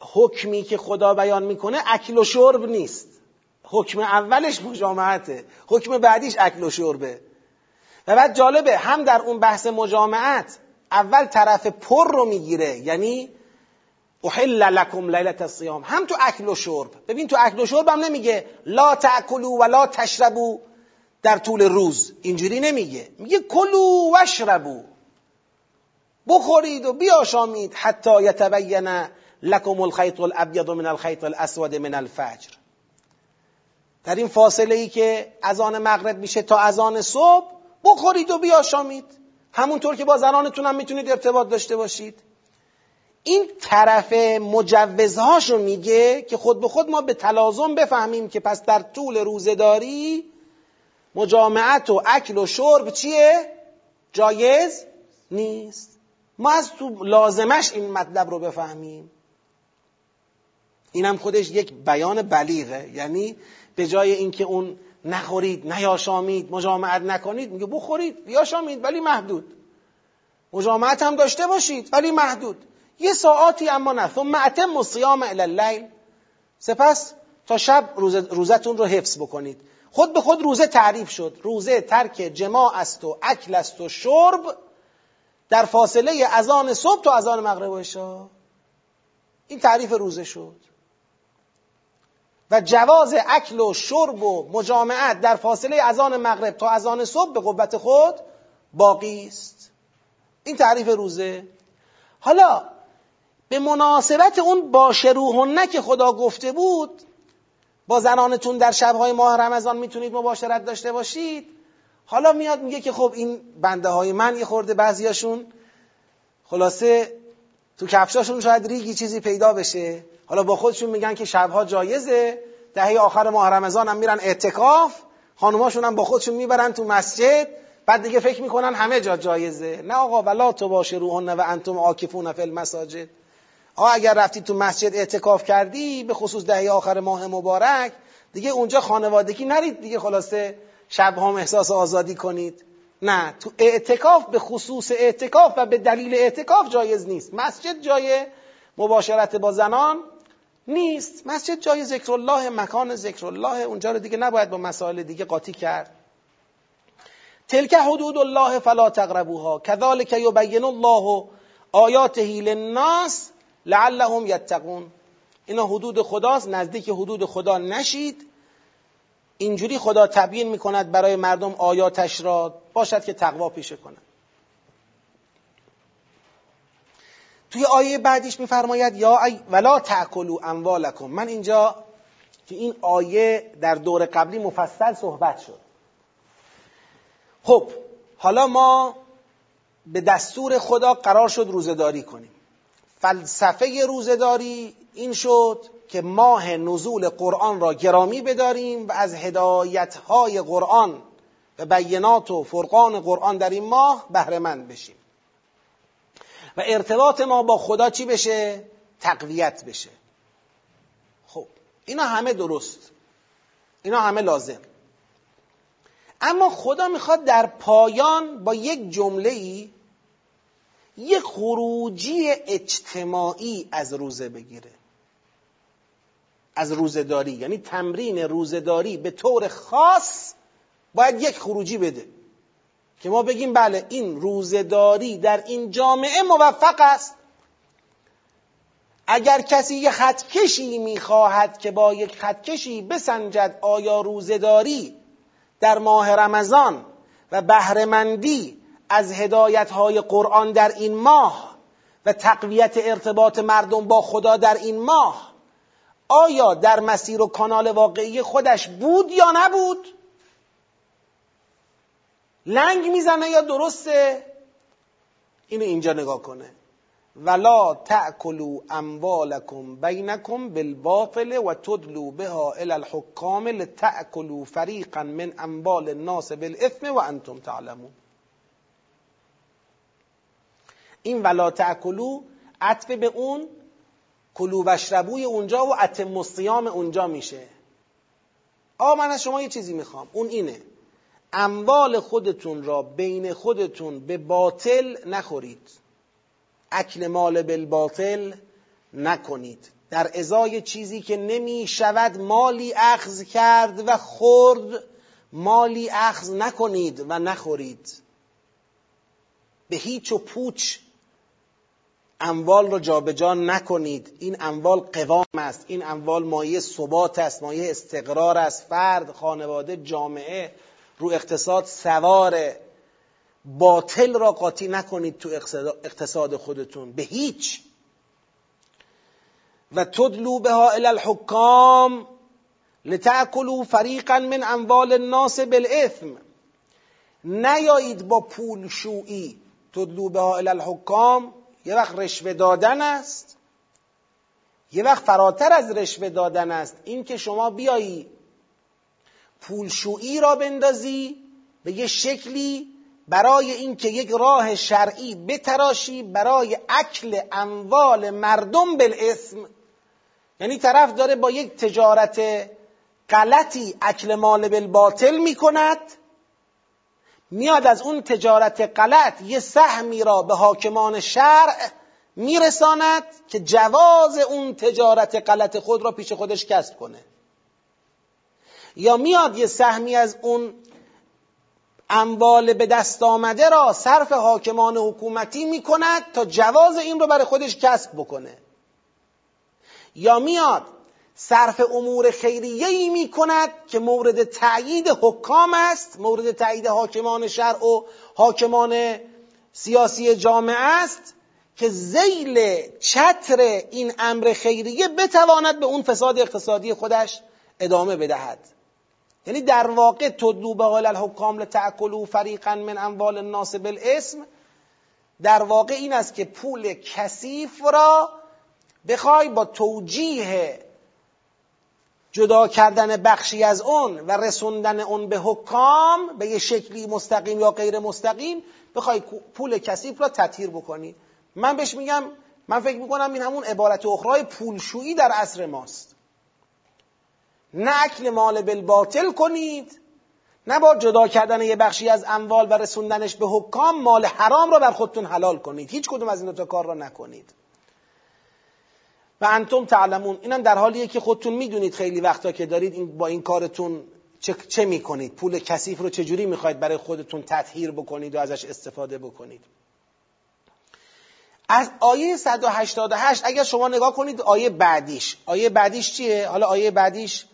حکمی که خدا بیان می‌کنه اکل و شرب نیست. حکم اولش مجامعته. حکم بعدیش اکل و شربه. و بعد جالبه هم در اون بحث مجامعت اول طرف پر رو می‌گیره. یعنی احل لکم لیلت الصیام. هم تو اکل و شرب. ببین تو اکل و شرب هم نمیگه لا تاکلوا و لا تشربو در طول روز. اینجوری نمیگه. میگه کلو و اشربو بخورید و بیاشامید حتی یتبین لکم الخیط الابیض من الخیط الاسود من الفجر. در این فاصله ای که اذان مغرب میشه تا اذان صبح بخورید و بیاشامید. همونطور که با زنانتون هم می‌تونید ارتباط داشته باشید. این طرف مجوزهاشو میگه که خود به خود ما به تلازم بفهمیم که پس در طول روزهداری مجامعت و اکل و شرب چیه؟ جایز نیست. ما از تو لازمش این مطلب رو بفهمیم. اینم خودش یک بیان بلیغه. یعنی به جای اینکه اون نخورید نیاشامید مجامعت نکنید میگه بخورید بیاشامید ولی محدود. مجامعت هم داشته باشید ولی محدود. یه ساعاتی اما نه. ثم اتم الصیام الی اللیل. سپس تا شب روزتون رو حفظ بکنید. خود به خود روزه تعریف شد. روزه ترک جماع است و اکل است و شرب. در فاصله اذان صبح تا اذان مغرب و عشا این تعریف روزه شد. و جواز اکل و شرب و مجامعت در فاصله اذان مغرب تا اذان صبح به قوت خود باقی است. این تعریف روزه. حالا به مناسبت اون باشروهنه که خدا گفته بود با زنانتون در شبهای ماه رمضان می‌تونید مباشرت داشته باشید. حالا میاد میگه که خب این بنده های من یه خورده بعضیاشون خلاصه تو کفشاشون شاید ریگی چیزی پیدا بشه. حالا با خودشون میگن که شبها جایزه دهه آخر ماه رمضان هم میرن اعتکاف خانوماشون هم با خودشون می‌برن تو مسجد بعد دیگه فکر می‌کنن همه جا جایزه. نه آقا ولا تو باشه روحن و انتم عاکفون فی المساجد. آقا اگر رفتی تو مسجد اعتکاف کردی به خصوص دهه آخر ماه مبارک دیگه اونجا خانوادگی نرید دیگه خلاصه شب هم احساس آزادی کنید. نه تو اعتکاف به خصوص اعتکاف و به دلیل اعتکاف جایز نیست. مسجد جای مباشرت با زنان نیست. مسجد جای ذکر الله مکان ذکر الله اونجا رو دیگه نباید با مسائل دیگه قاطی کرد. تلک حدود الله فلا تقربوها. کذالک یبین الله آیاته للناس لعلهم یتقون. اینا حدود خداست. نزدیک حدود خدا نشید. اینجوری خدا تبیین می‌کند برای مردم آیاتش را. باشد که تقوا پیشه کنند توی آیه بعدیش میفرماید یا ولا تاکلوا اموالکم. من اینجا که این آیه در دور قبلی مفصل صحبت شد. خب حالا ما به دستور خدا قرار شد روزداری کنیم. فلسفه روزداری این شد که ماه نزول قرآن را گرامی بداریم و از هدایتهای قرآن و بینات و فرقان قرآن در این ماه بهرهمند بشیم. و ارتباط ما با خدا چی بشه؟ تقویت بشه. خب اینا همه درست. اینا همه لازم. اما خدا می‌خواد در پایان با یک جمله ای یک خروجی اجتماعی از روزه بگیره. از روزهداری یعنی تمرین روزهداری به طور خاص باید یک خروجی بده. که ما بگیم بله این روزهداری در این جامعه موفق است. اگر کسی یه خطکشی می‌خواهد که با یک خطکشی بسنجد آیا روزهداری در ماه رمضان و بهرهمندی از هدایت های قرآن در این ماه و تقویت ارتباط مردم با خدا در این ماه آیا در مسیر و کانال واقعی خودش بود یا نبود؟ لنگ می‌زنه یا درسته؟ اینو اینجا نگاه کنه. ولا تأکلوا اموالکم بینکم بالباطل و تدلوا بها الى الحکام لتأکلوا فریقا من اموال الناس بالاثم و انتم تعلمون. این ولا تأکلو عطف به اون کلو بشربوی اونجا و اتم الصیام اونجا میشه. آقا من از شما یه چیزی می‌خوام. اون اینه. اموال خودتون را بین خودتون به باطل نخورید. اکل مال بالباطل نکنید. در ازای چیزی که نمی شود مالی اخذ کرد و خورد مالی اخذ نکنید و نخورید. به هیچ و پوچ اموال رو جابجا نکنید. این اموال قوام است. این اموال مایه ثبات است مایه استقرار است. فرد خانواده جامعه رو اقتصاد سواره. باطل را قاطی نکنید تو اقتصاد خودتون. به هیچ. و تدلو بها الى الحکام لتأکلوا فریقا من اموال الناس بالاثم نیایید با پول شویی تدلو به الحکام. یه وقت رشوه دادن است. یه وقت فراتر از رشوه دادن است. این که شما بیایی پولشویی را بندازی به یه شکلی برای اینکه یک راه شرعی بتراشی برای اکل اموال مردم بالاسم. یعنی طرف داره با یک تجارت غلطی اکل مال بالباطل می‌کند. میاد از اون تجارت غلط یه سهمی را به حاکمان شرع میرساند که جواز اون تجارت غلط خود را پیش خودش کسب کنه. یا میاد یه سهمی از اون اموال به دست آمده را صرف حاکمان حکومتی می‌کند تا جواز این رو برای خودش کسب بکنه. یا میاد صرف امور خیریه ای می کند که مورد تأیید حکام است مورد تأیید حاکمان شرع و حاکمان سیاسی جامعه است که زیل چتر این امر خیریه بتواند به اون فساد اقتصادی خودش ادامه بدهد. یعنی در واقع تدلو به قال الحکام لتأکلوا فریقا من اموال الناس بالاسم. در واقع این است که پول کثیف را بخوای با توجیه جدا کردن بخشی از اون و رسوندن اون به حکام به یه شکلی مستقیم یا غیر مستقیم بخوای پول کثیف را تطهیر بکنی. من بهش میگم من فکر می‌کنم این همون عبارت اخرای پولشویی در عصر ماست. نه اکل مال بالباطل کنید نه با جدا کردن یه بخشی از اموال و رسوندنش به حکام مال حرام را بر خودتون حلال کنید. هیچ کدوم از این دو تا کار را نکنید. و انتم تعلمون. اینم در حالیه که خودتون می‌دونید خیلی وقتا که دارید با این کارتون چه, چه می‌کنید. پول کثیف رو چجوری می‌خواید برای خودتون تطهیر بکنید و ازش استفاده بکنید. از آیه 188 اگر شما نگاه کنید آیه بعدیش. آیه بعدیش چیه؟ حالا آیه بعدیش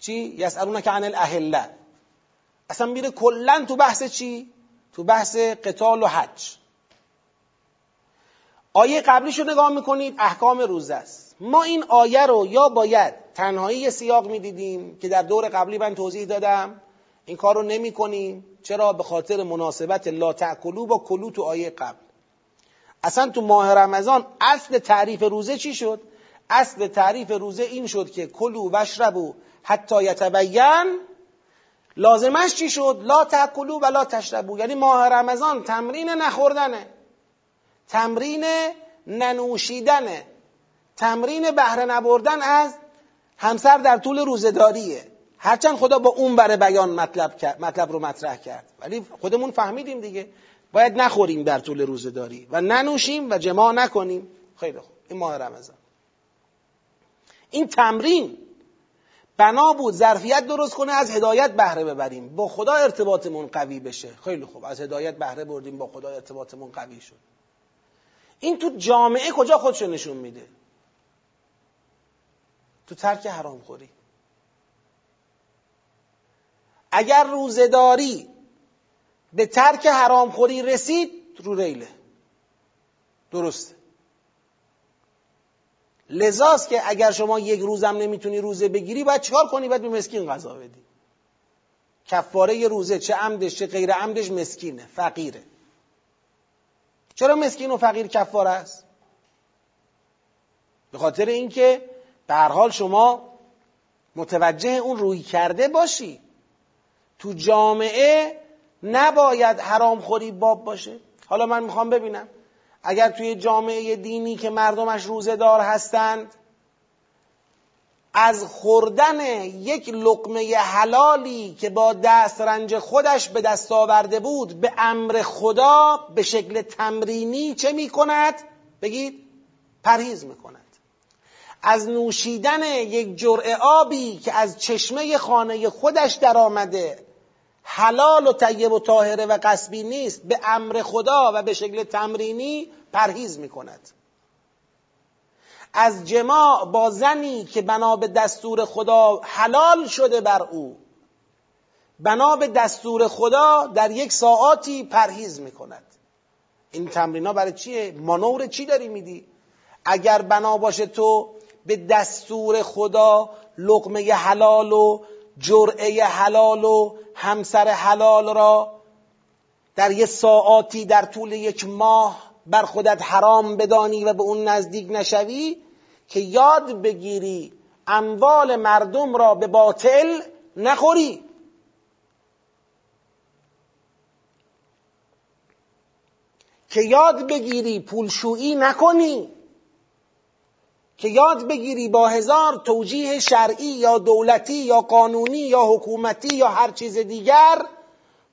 چی؟ یسالونک عن الاهله اصلا میره کلا تو بحث چی؟ تو بحث قتال و حج. آیه قبلیش رو نگاه می‌کنید احکام روزه است. ما این آیه رو یا باید تنهایی سیاق می‌دیدیم که در دور قبلی من توضیح دادم این کار رو نمی کنیم چرا؟ به خاطر مناسبت لا تأکلو با کلو تو آیه قبل. اصلا تو ماه رمضان اصل تعریف روزه چی شد؟ اصل تعریف روزه این شد که کلو وشربو حتی یتبین. لازمش چی شد؟ لا تأکلو و لا تشربو یعنی ماه رمضان تمرین نخوردنه. تمرین ننوشیدنه تمرین بهره نبردن از همسر در طول روزداریه هرچند خدا با اون بره بیان مطلب, مطلب رو مطرح کرد. ولی خودمون فهمیدیم دیگه. باید نخوریم در طول روزداری و ننوشیم و جماع نکنیم. خیلی خوب. این ماه رمضان. این تمرین بنا بود ظرفیت درست کنه از هدایت بهره ببریم. با خدا ارتباطمون قوی بشه. خیلی خوب. از هدایت بهره بردیم با خدا ارتباطمون قوی شد. این تو جامعه کجا خودشو نشون میده؟ تو ترک حرام خوری. اگر روزداری به ترک حرام خوری رسید رو ریله. درسته. لذاست که اگر شما یک روزم نمی‌تونی روزه بگیری باید چکار کنی؟ باید به مسکین غذا بدی. کفاره روزه چه عمدش چه غیر عمدش مسکینه فقیره. چرا مسکین و فقیر کفاره است؟ به خاطر اینکه به هر حال شما متوجه اون روی کرده باشی. تو جامعه نباید حرام خوری باب باشه. حالا من می‌خوام ببینم. اگر توی جامعه دینی که مردمش روزدار هستند از خوردن یک لقمه حلالی که با دست رنج خودش به دست آورده بود به امر خدا به شکل تمرینی چه می کند؟ بگید پرهیز می کند از نوشیدن یک جرعه آبی که از چشمه خانه خودش در آمده حلال و طیب و طاهره و قصبی نیست به امر خدا و به شکل تمرینی پرهیز می کند از جماع با زنی که بنا به دستور خدا حلال شده بر او بنا به دستور خدا در یک ساعاتی پرهیز می‌کند این تمرین ها برای چیه؟ مانور چی داری میدی؟ اگر بنا باشه تو به دستور خدا لقمه حلال و جرعه حلال و همسر حلال را در یه ساعاتی در طول یک ماه بر خودت حرام بدانی و به اون نزدیک نشوی که یاد بگیری اموال مردم را به باطل نخوری. که یاد بگیری پولشویی نکنی. که یاد بگیری با هزار توجیه شرعی یا دولتی یا قانونی یا حکومتی یا هر چیز دیگر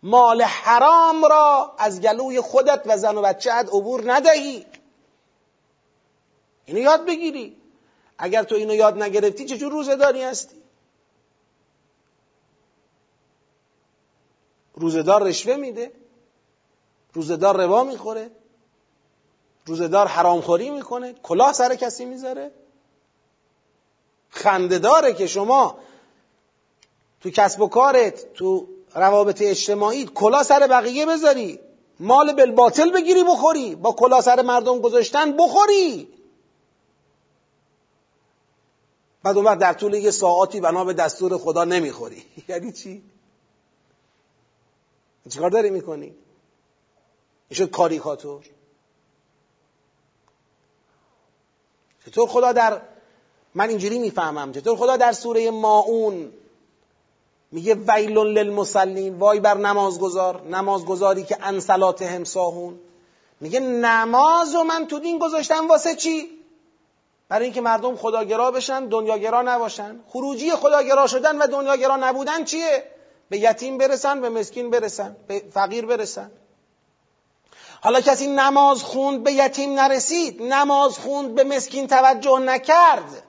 مال حرام را از گلوی خودت و زن و بچهت عبور ندهی. اینو یاد بگیری. اگر تو اینو یاد نگرفتی چجور روزداری هستی؟ روزدار رشوه میده روزدار روا می‌خوره روزدار حرامخوری می‌کنه کلاه سر کسی می‌ذاره. خندهداره که شما تو کسب و کارت تو روابط اجتماعی کلا سر بقیه بذاری. مال بالباطل بگیری بخوری. با کلا سر مردم گذاشتن بخوری. بعد اون وقت در طول یه ساعاتی بنا به دستور خدا نمی‌خوری. یعنی چی؟ چیکار داری می‌کنی؟ این شد کاریکاتور چطور خدا در من اینجوری می‌فهمم. چطور خدا در سوره ماون میگه ویل للمسلین وای بر نمازگزار نمازگزاری که ان صلاتهم ساهون میگه نماز و من تو دین گذاشتم واسه چی؟ برای اینکه مردم خداگرا بشن دنیاگرا نباشن. خروجی خداگرا شدن و دنیاگرا نبودن چیه؟ به یتیم برسن به مسکین برسن به فقیر برسن. حالا کسی نماز خوند به یتیم نرسید نماز خوند به مسکین توجه نکرد.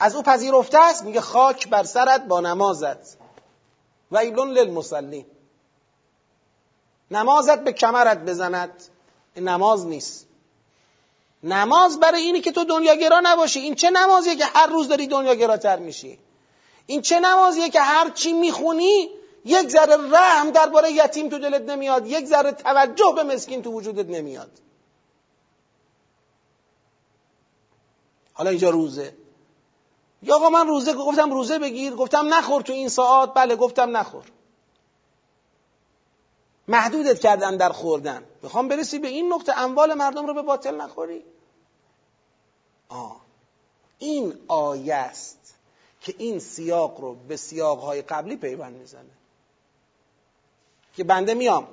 از او پذیرفته است؟ میگه خاک بر سرت با نمازت. ویلون للمصلین نمازت به کمرت بزند. نماز نیست. نماز برای اینی که تو دنیاگرا نباشی. این چه نمازیه که هر روز داری دنیاگراتر میشی؟ این چه نمازیه که هر چی می‌خونی یک ذره رحم درباره یتیم تو دلت نمیاد یک ذره توجه به مسکین تو وجودت نمیاد. حالا اینجا روزه. یا آقا من روزه گفتم روزه بگیر گفتم نخور تو این ساعت. بله گفتم نخور. محدودت کردن در خوردن. می‌خوام برسی به این نقطه اموال مردم رو به باطل نخوری؟ آه. این آیه است که این سیاق رو به سیاقهای قبلی پیوند می‌زنه. که بنده میام.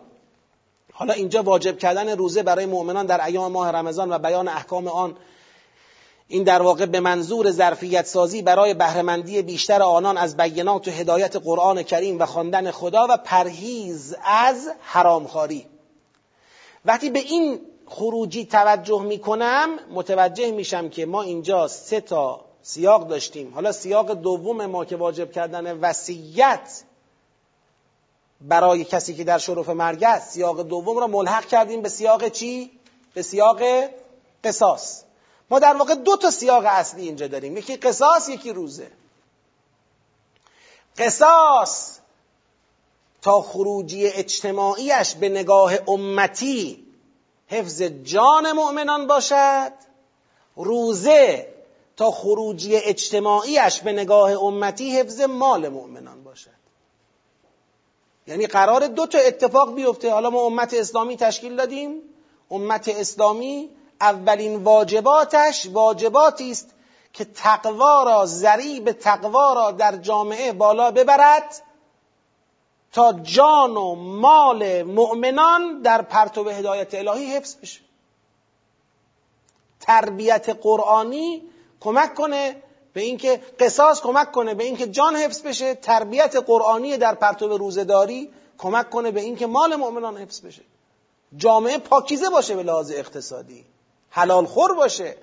حالا اینجا واجب کردن روزه برای مؤمنان در ایام ماه رمضان و بیان احکام آن این در واقع به منظور ظرفیت سازی برای بهرهمندی بیشتر آنان از بینات و هدایت قرآن کریم و خواندن خدا و پرهیز از حرامخواری. وقتی به این خروجی توجه می‌کنم متوجه میشم که ما اینجا سه تا سیاق داشتیم. حالا سیاق دوم ما که واجب کردن وصیت برای کسی که در شرف مرگ است سیاق دوم را ملحق کردیم به سیاق چی؟ به سیاق قصاص. ما در واقع دو تا سیاق اصلی اینجا داریم. یکی قصاص یکی روزه. قصاص تا خروجی اجتماعیش به نگاه امتی حفظ جان مؤمنان باشد. روزه تا خروجی اجتماعیش به نگاه امتی حفظ مال مؤمنان باشد. یعنی قرار دو تا اتفاق بیفته. حالا ما امت اسلامی تشکیل دادیم. امت اسلامی اولین واجباتش واجباتی است که تقوا را به تقوا را در جامعه بالا ببرد تا جان و مال مؤمنان در پرتو هدایت الهی حفظ بشه. تربیت قرآنی کمک کنه به اینکه قصاص کمک کنه به اینکه جان حفظ بشه. تربیت قرآنی در پرتو روزداری کمک کنه به اینکه مال مؤمنان حفظ بشه. جامعه پاکیزه باشه به لحاظ اقتصادی. حلال خور باشه.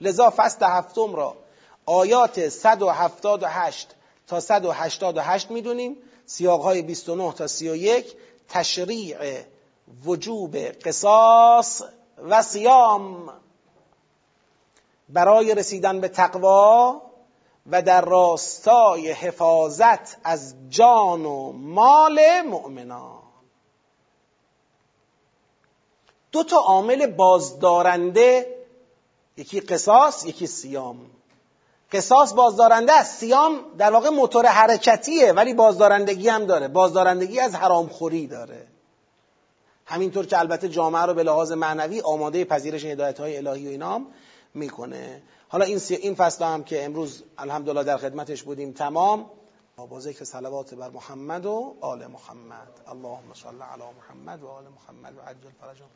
لذا فصل هفتم را آیات 178 تا 188 می‌دونیم. سیاق های 29 تا 31 تشریع وجوب قصاص و سیام برای رسیدن به تقوا و در راستای حفاظت از جان و مال مؤمنان. دو تا عامل بازدارنده یکی قصاص یکی سیام قصاص بازدارنده است سیام در واقع موتور حرکتیه ولی بازدارندگی هم داره. بازدارندگی از حرامخوری داره. همینطور که البته جامعه رو به لحاظ معنوی آماده پذیرش هدایت های الهی و اینام می‌کنه. حالا این, این فصل هم که امروز الحمدلله در خدمتش بودیم تمام. با ذکر صلوات بر محمد و آل محمد. اللهم صل علی محمد و آل محمد و عجل فرجهم.